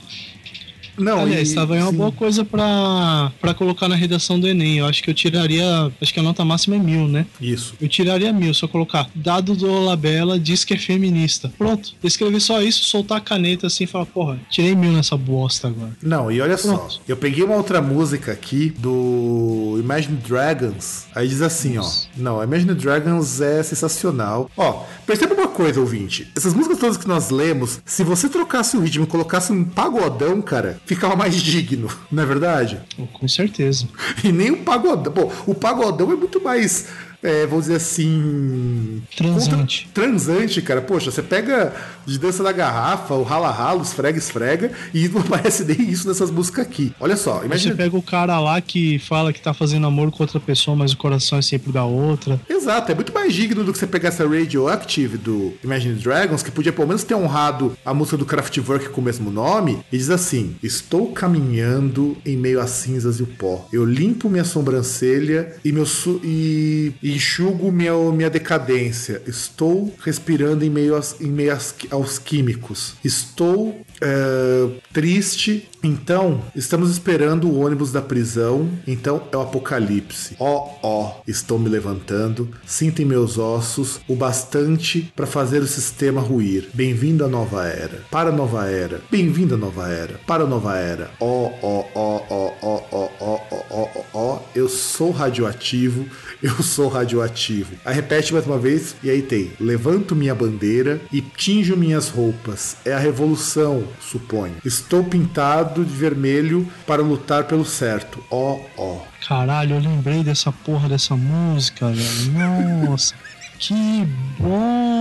Não, Aliás, e- tava aí uma sim. boa coisa pra, pra colocar na redação do Enem. Eu acho que eu tiraria. Acho que a nota máxima é mil, né? Isso. Eu tiraria mil, só colocar dado do Olabella diz que é feminista. Pronto. Escrever só isso, soltar a caneta assim e falar, porra, tirei mil nessa bosta agora. Não, e olha só, Pronto. eu peguei uma outra música aqui do Imagine Dragons. Aí diz assim, ó. Não, Imagine Dragons é sensacional. Ó, perceba uma coisa, ouvinte. Essas músicas todas que nós lemos, se você trocasse o ritmo e colocasse um pagodão, cara, ficava mais digno, não é verdade? Com certeza. E nem o pagodão. Pô, o pagodão é muito mais. É, vamos dizer assim. Transante. contra- Transante, cara. Poxa, você pega de dança da garrafa, o rala-rala, esfrega, esfrega, e não [laughs] aparece nem isso nessas músicas aqui. Olha só, imagina. Você pega o cara lá que fala que tá fazendo amor com outra pessoa, mas o coração é sempre da outra. Exato, é muito mais digno do que você pegar essa Radioactive do Imagine Dragons, que podia pelo menos ter honrado a música do Kraftwerk com o mesmo nome, e diz assim: Estou caminhando em meio às cinzas e o pó. Eu limpo minha sobrancelha e, meu su- e, e enxugo minha, minha decadência. Estou respirando em meio, às- em meio aos químicos. Estou é, triste. Então, estamos esperando o ônibus da prisão. Então é o apocalipse. Ó, ó, estou me levantando. Sinto em meus ossos o bastante para fazer o sistema ruir. Bem-vindo à nova era. Para a nova era. Bem-vindo à nova era. Para a nova era. Ó, ó, ó, ó, ó, ó, ó, ó, ó, ó. Eu sou radioativo. Eu sou radioativo. Aí repete mais uma vez. E aí tem: levanto minha bandeira e tinjo minhas roupas. É a revolução, suponho. Estou pintado de vermelho para lutar pelo certo. Ó, ó. Caralho, eu lembrei dessa porra dessa música, velho. Nossa, que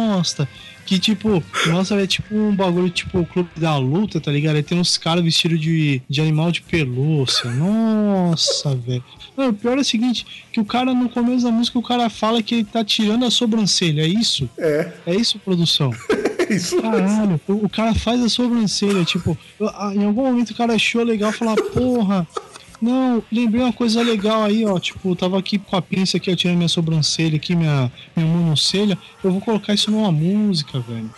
bosta. Que tipo, nossa, é tipo um bagulho tipo o clube da luta, tá ligado? Aí tem uns caras vestidos de, de animal de pelúcia. Nossa, [laughs] velho. O pior é o seguinte, que o cara no começo da música o cara fala que ele tá tirando a sobrancelha, é isso? É, É isso, produção? [laughs] é isso. Caralho, o, o cara faz a sobrancelha, tipo, em algum momento o cara achou legal falar, porra, não, lembrei uma coisa legal aí, ó, tipo, eu tava aqui com a pinça aqui, eu tirei minha sobrancelha aqui, minha, minha monocelha, eu vou colocar isso numa música, velho.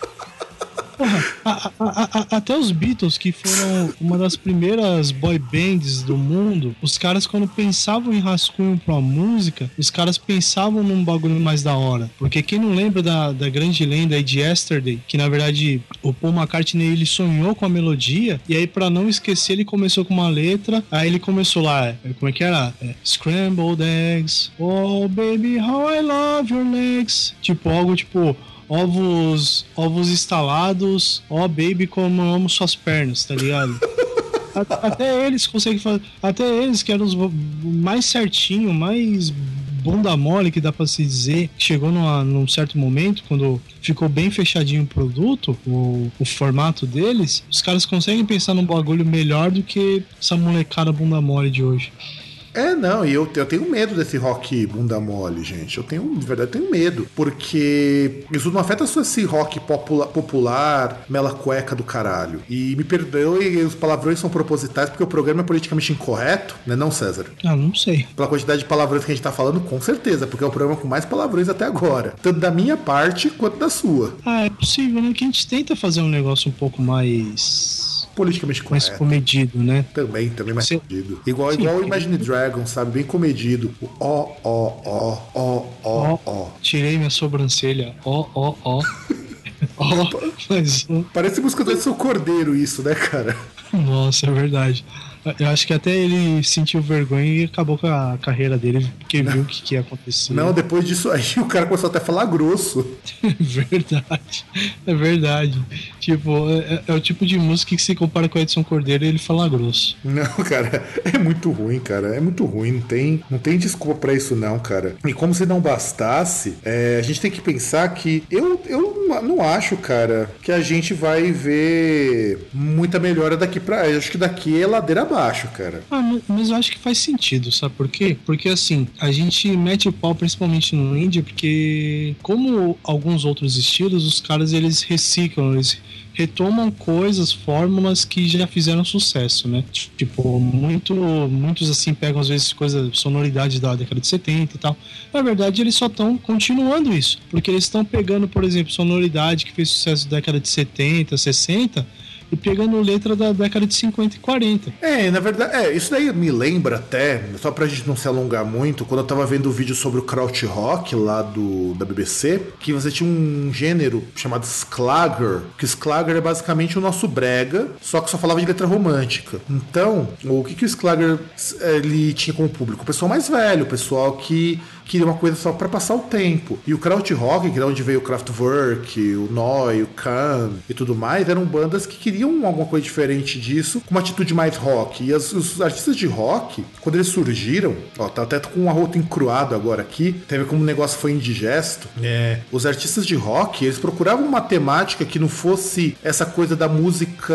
Porra, a- a- a- até os Beatles, que foram uma das primeiras boy bands do mundo, os caras, quando pensavam em rascunho pra música, os caras pensavam num bagulho mais da hora. Porque quem não lembra da, da grande lenda aí de Yesterday, que na verdade o Paul McCartney ele sonhou com a melodia, e aí pra não esquecer ele começou com uma letra, aí ele começou lá, é, como é que era? É, Scrambled eggs, oh baby, how I love your legs. Tipo, algo tipo ovos ovos instalados, ó baby como amo suas pernas, tá ligado? [laughs] Até eles conseguem fazer. Até eles que eram os mais certinho, mais bunda mole que dá pra se dizer, chegou numa, num certo momento, quando ficou bem fechadinho o produto, o, o formato deles, os caras conseguem pensar num bagulho melhor do que essa molecada bunda mole de hoje. É, não, e eu, eu tenho medo desse rock bunda mole, gente. Eu tenho, de verdade, eu tenho medo. Porque isso não afeta só esse rock popula- popular, mela cueca do caralho. E me perdoe, os palavrões são propositais porque o programa é politicamente incorreto, né, não, César? Ah, não sei. Pela quantidade de palavrões que a gente tá falando, com certeza, porque é o programa com mais palavrões até agora. Tanto da minha parte quanto da sua. Ah, é possível, né? Que a gente tenta fazer um negócio um pouco mais. Politicamente mais correto. comedido, né? Também, também mais Sim. comedido. Igual, Sim, igual o. Imagine Dragons, sabe? Bem comedido. Ó, ó, ó, ó, ó, ó. Tirei minha sobrancelha. Ó, ó, ó. [laughs] Ó, mais um. Parece música do Edson Cordeiro isso, né, cara? Nossa, é verdade. Eu acho que até ele sentiu vergonha e acabou com a carreira dele, porque viu o que, que ia acontecer. Não, depois disso aí [laughs] o cara começou até a falar grosso. [laughs] É verdade. É verdade. Tipo, é, é o tipo de música que se compara com o Edson Cordeiro e ele fala grosso. Não, [laughs] cara, é muito ruim, cara. É muito ruim. Não tem, não tem desculpa pra isso, não, cara. E como se não bastasse, é, a gente tem que pensar que eu, eu não acho, cara, que a gente vai ver muita melhora daqui pra. Eu acho que daqui é ladeira abaixo, cara. Ah, ma- mas eu acho que faz sentido, sabe por quê? Porque assim, a gente mete o pau principalmente no indie, porque como alguns outros estilos, os caras eles reciclam, eles retomam coisas, fórmulas que já fizeram sucesso, né? Tipo, muito, muitos assim pegam às vezes coisas, sonoridade da década de 70 e tal. Na verdade, eles só estão continuando isso, porque eles estão pegando, por exemplo, sonoridade que fez sucesso na década de 70, 60 e pegando letra da década de 50 e 40. É, na verdade, é, isso daí me lembra até, só pra gente não se alongar muito, quando eu tava vendo o vídeo sobre o Kraut Rock lá do, da BBC, que você tinha um gênero chamado Sklager, que Sklager é basicamente o nosso brega, só que só falava de letra romântica. Então, o que, que o Sklager ele tinha como público? O pessoal mais velho, o pessoal que queria uma coisa só para passar o tempo. E o Krautrock, que é onde veio o Kraftwerk, o Noi, o Kahn e tudo mais, eram bandas que queriam alguma coisa diferente disso, com uma atitude mais rock. E as, os artistas de rock, quando eles surgiram, ó, tá até com um arroto encruado agora aqui, teve como o negócio foi indigesto. É, os artistas de rock, eles procuravam uma temática que não fosse essa coisa da música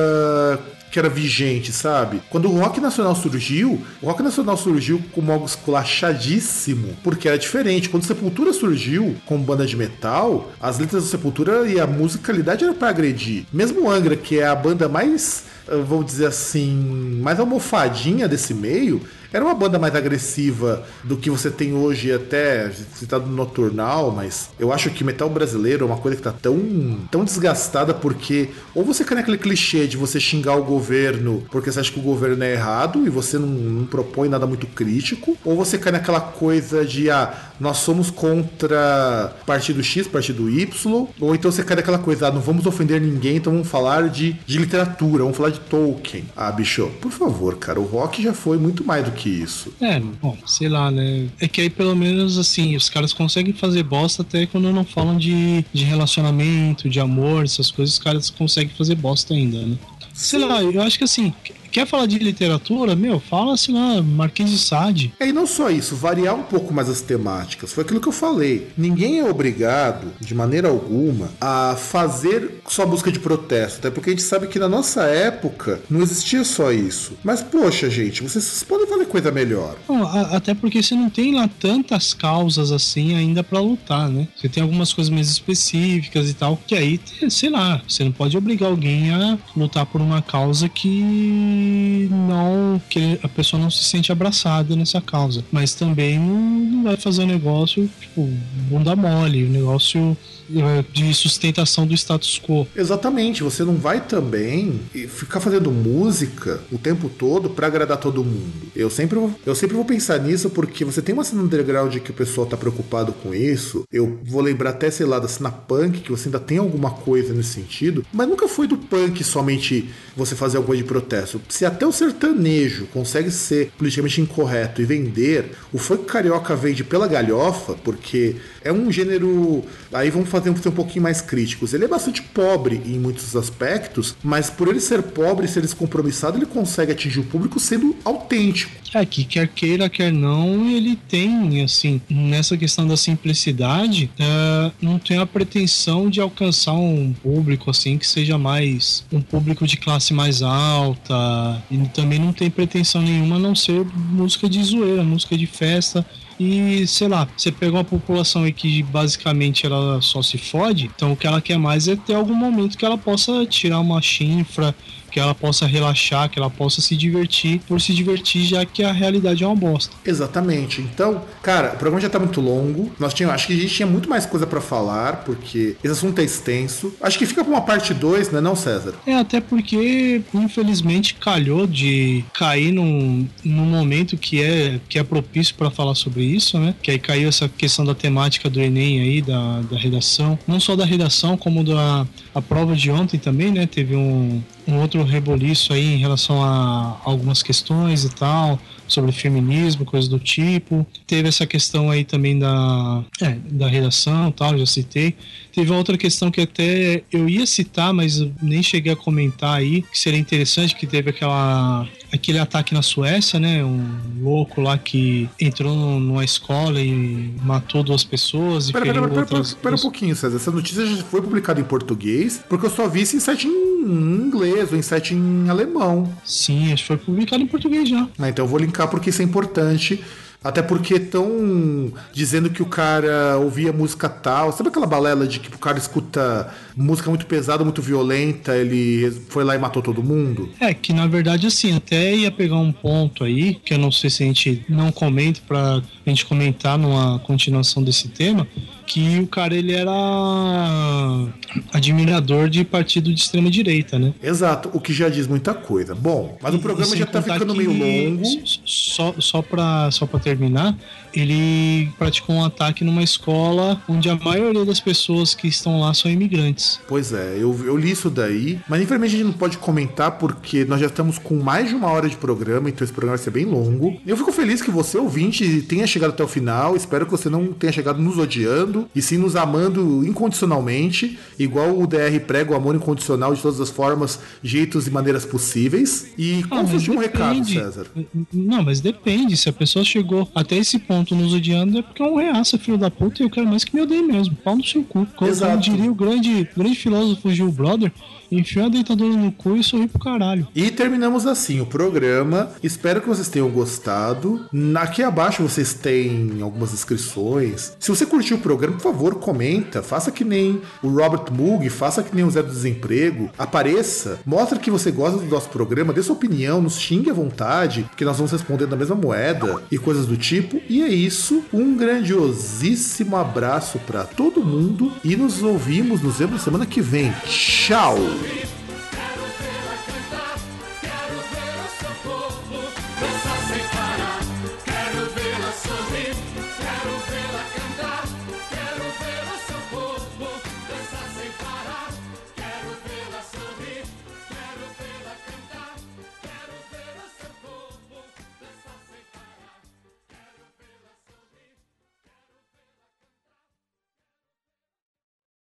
que era vigente, sabe? Quando o rock nacional surgiu, o rock nacional surgiu com algo esculachadíssimo, porque era diferente. Quando Sepultura surgiu com banda de metal, as letras da Sepultura e a musicalidade era para agredir. Mesmo Angra, que é a banda mais, vou dizer assim, mais almofadinha desse meio, era uma banda mais agressiva do que você tem hoje, até citado no Noturnal, mas eu acho que metal brasileiro é uma coisa que tá tão, tão desgastada porque ou você cai naquele clichê de você xingar o governo porque você acha que o governo é errado e você não, não propõe nada muito crítico, ou você cai naquela coisa de ah, nós somos contra partido X, partido Y, ou então você cai naquela coisa, ah, não vamos ofender ninguém, então vamos falar de, de literatura, vamos falar de Tolkien. Ah, bicho, por favor, cara, o rock já foi muito mais do que isso. É, bom, sei lá, né? É que aí pelo menos assim, os caras conseguem fazer bosta até quando não falam de, de relacionamento, de amor, essas coisas, os caras conseguem fazer bosta ainda, né? Sei lá, eu acho que assim, quer falar de literatura, meu, fala assim lá, Marquês de Sade. É, e não só isso, variar um pouco mais as temáticas. Foi aquilo que eu falei. Ninguém é obrigado, de maneira alguma, a fazer só busca de protesto. Até porque a gente sabe que na nossa época não existia só isso. Mas, poxa, gente, vocês podem fazer coisa melhor. Não, a, até porque você não tem lá tantas causas assim ainda para lutar, né? Você tem algumas coisas mais específicas e tal, que aí, sei lá, você não pode obrigar alguém a lutar por uma causa que não que a pessoa não se sente abraçada nessa causa, mas também não vai fazer negócio tipo bunda mole, um negócio de sustentação do status quo. Exatamente, você não vai também ficar fazendo música o tempo todo para agradar todo mundo. Eu sempre, eu sempre vou pensar nisso porque você tem uma cena underground que o pessoal tá preocupado com isso. Eu vou lembrar até, sei lá, da cena punk, que você ainda tem alguma coisa nesse sentido, mas nunca foi do punk somente você fazer alguma coisa de protesto. Se até o sertanejo consegue ser politicamente incorreto e vender, o funk carioca vende pela galhofa, porque é um gênero. Aí vamos fazer ser um pouquinho mais críticos. Ele é bastante pobre em muitos aspectos, mas por ele ser pobre ser descompromissado, ele consegue atingir o público sendo autêntico. É que quer queira, quer não, ele tem, assim, nessa questão da simplicidade, é, não tem a pretensão de alcançar um público, assim, que seja mais um público de classe mais alta, e também não tem pretensão nenhuma a não ser música de zoeira, música de festa e, sei lá, você pegou uma população aí que basicamente ela só se fode, então o que ela quer mais é ter algum momento que ela possa tirar uma chifra, que ela possa relaxar, que ela possa se divertir por se divertir, já que a realidade é uma bosta. Exatamente. Então, cara, o programa já tá muito longo. Nós tínhamos, acho que a gente tinha muito mais coisa para falar, porque esse assunto é extenso. Acho que fica pra uma parte 2, né, não, César? É, até porque, infelizmente, calhou de cair num, num momento que é, que é propício para falar sobre isso, né? Que aí caiu essa questão da temática do Enem aí, da, da redação. Não só da redação, como da a prova de ontem também, né? Teve um, um outro reboliço aí em relação a algumas questões e tal, sobre feminismo, coisas do tipo. Teve essa questão aí também da, é, da redação tal, já citei. Teve outra questão que até eu ia citar, mas nem cheguei a comentar aí, que seria interessante, que teve aquela aquele ataque na Suécia, né? Um louco lá que entrou numa escola e matou duas pessoas e pera, pera, pera, outras... pera, um pouquinho, César. Essa notícia já foi publicada em português, porque eu só vi isso em site em inglês ou em site em alemão. Sim, acho que foi publicado em português já. Ah, então eu vou linkar porque isso é importante. Até porque estão dizendo que o cara ouvia música tal. Sabe aquela balela de que o cara escuta música muito pesada, muito violenta, ele foi lá e matou todo mundo? É, que na verdade, assim, até ia pegar um ponto aí, que eu não sei se a gente não comenta pra gente comentar numa continuação desse tema, que o cara ele era admirador de partido de extrema direita, né? Exato, o que já diz muita coisa. Bom, mas o programa já tá ficando meio longo. Só, só, pra, só pra terminar, ele praticou um ataque numa escola onde a maioria das pessoas que estão lá são imigrantes. Pois é, eu, eu li isso daí, mas infelizmente a gente não pode comentar porque nós já estamos com mais de uma hora de programa, então esse programa vai ser bem longo. Eu fico feliz que você, ouvinte, tenha chegado até o final. Espero que você não tenha chegado nos odiando e sim nos amando incondicionalmente, igual o DR prega o amor incondicional de todas as formas, jeitos e maneiras possíveis. E qual foi o último recado, César? Não, mas depende. Se a pessoa chegou até esse ponto nos odiando, é porque é um reaça, filho da puta, e eu quero mais que me odeie mesmo. Pau no seu cu. Como Exato. diria o grande, grande filósofo Gil Brother, enfiou a deitadura no cu e sorri pro caralho. E terminamos assim o programa. Espero que vocês tenham gostado. Aqui abaixo vocês têm algumas inscrições. Se você curtiu o programa, por favor, comenta. Faça que nem o Robert Moog, faça que nem o Zé do Desemprego. Apareça, mostre que você gosta do nosso programa, dê sua opinião, nos xingue à vontade, que nós vamos responder da mesma moeda e coisas do tipo. E é isso. Um grandiosíssimo abraço para todo mundo e nos ouvimos, nos vemos semana que vem. Tchau! Hip